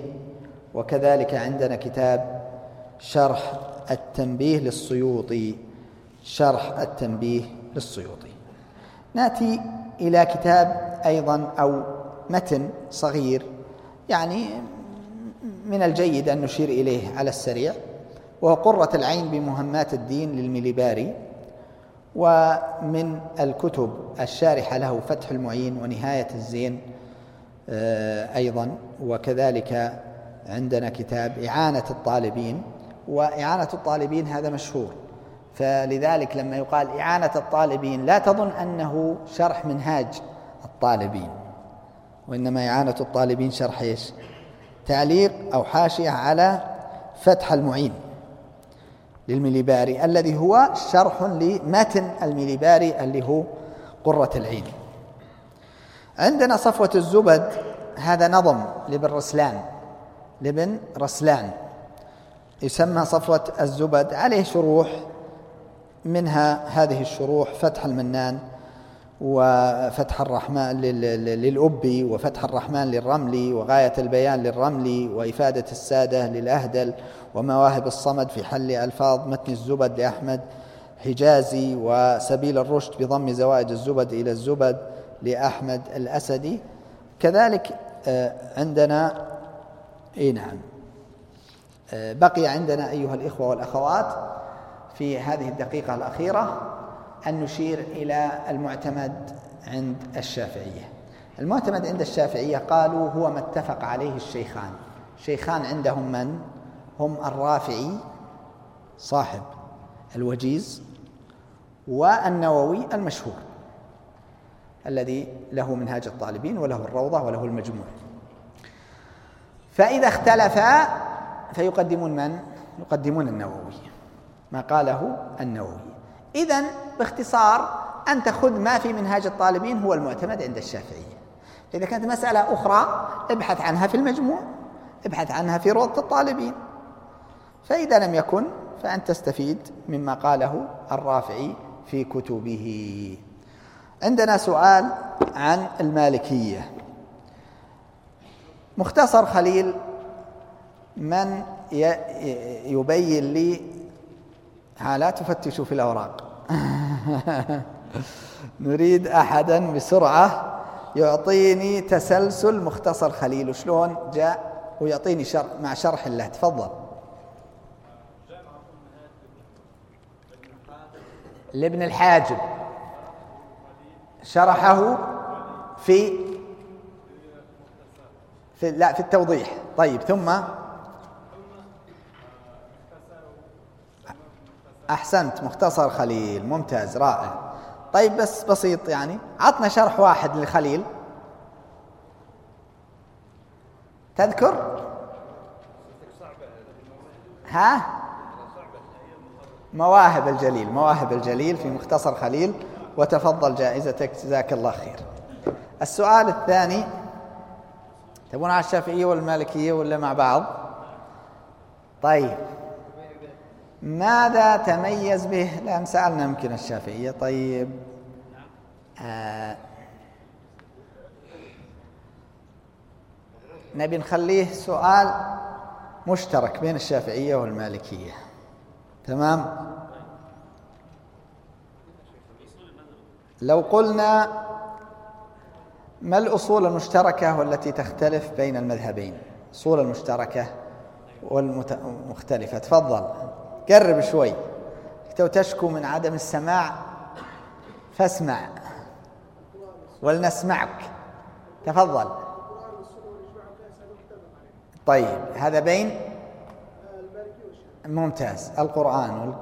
وكذلك عندنا كتاب شرح التنبيه للسيوطي. شرح التنبيه للسيوطي. نأتي إلى كتاب أيضا أو متن صغير يعني من الجيد أن نشير إليه على السريع وهو قرة العين بمهمات الدين للمليباري ومن الكتب الشارحة له فتح المعين ونهاية الزين آه، أيضا وكذلك عندنا كتاب إعانة الطالبين وإعانة الطالبين هذا مشهور. فلذلك لما يقال إعانة الطالبين لا تظن أنه شرح منهاج الطالبين وإنما إعانة الطالبين شرح إيش؟ تعليق أو حاشية على فتح المعين للمليباري الذي هو شرح لمتن المليباري اللي هو قرة العين. عندنا صفوة الزبد هذا نظم لابن رسلان لابن رسلان يسمى صفوة الزبد عليه شروح منها هذه الشروح فتح المنان وفتح الرحمن للأبي وفتح الرحمن للرملي وغاية البيان للرملي وإفادة السادة للأهدل ومواهب الصمد في حل ألفاظ متن الزبد لأحمد حجازي وسبيل الرشد بضم زوائد الزبد إلى الزبد لأحمد الأسدي. كذلك آه، عندنا إي نعم آه، بقي عندنا أيها الإخوة والأخوات في هذه الدقيقة الأخيرة أن نشير إلى المعتمد عند الشافعية. المعتمد عند الشافعية قالوا هو ما اتفق عليه الشيخان. الشيخان عندهم من؟ هم الرافعي صاحب الوجيز والنووي المشهور الذي له منهاج الطالبين وله الروضة وله المجموع. فإذا اختلفا فيقدمون من؟ يقدمون النووي. ما قاله النووي. إذا باختصار أن تأخذ ما في منهاج الطالبين هو المعتمد عند الشافعية إذا كانت مسألة أخرى ابحث عنها في المجموع ابحث عنها في روضة الطالبين. فإذا لم يكن فأنت تستفيد مما قاله الرافعي في كتبه. عندنا سؤال عن المالكية. مختصر خليل من يبين لي لا تفتشوا في الأوراق. نريد أحدا بسرعة يعطيني تسلسل مختصر خليل. شلون؟ جاء ويعطيني شر مع شرح الله. تفضل. لابن الحاجب. شرحه في في لا في التوضيح. طيب ثم أحسنت مختصر خليل ممتاز رائع. طيب بس بسيط يعني. عطنا شرح واحد للخليل. تذكر؟ ها؟ مواهب الجليل مواهب الجليل في مختصر خليل. وتفضل جائزتك جزاك الله خير. السؤال الثاني تبون على الشافعية والمالكية ولا مع بعض؟ طيب. ماذا تميز به؟ لا سألنا يمكن الشافعية. طيب. آه نبي نخليه سؤال مشترك بين الشافعية والمالكية. تمام؟ لو قلنا ما الأصول المشتركة والتي تختلف بين المذهبين؟ الأصول المشتركة والمختلفة تفضل. قرب شوي. تو تشكو من عدم السماع فاسمع. ولنسمعك. تفضل. طيب هذا بين؟ ممتاز. القرآن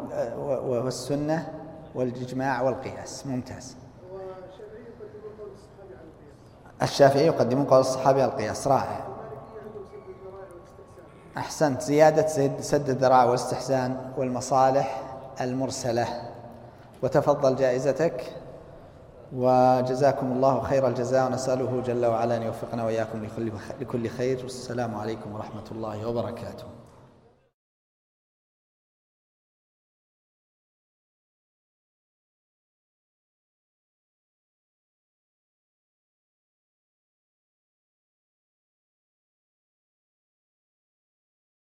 والسنة والإجماع والقياس. ممتاز. الشافعي يقدمون قول الصحابي القياس. رائع. أحسنت زيادة سد الذراع والاستحسان والمصالح المرسلة. وتفضل جائزتك. وجزاكم الله خير الجزاء. ونسأله جل وعلا أن يوفقنا وإياكم لكل خير. والسلام عليكم ورحمة الله وبركاته.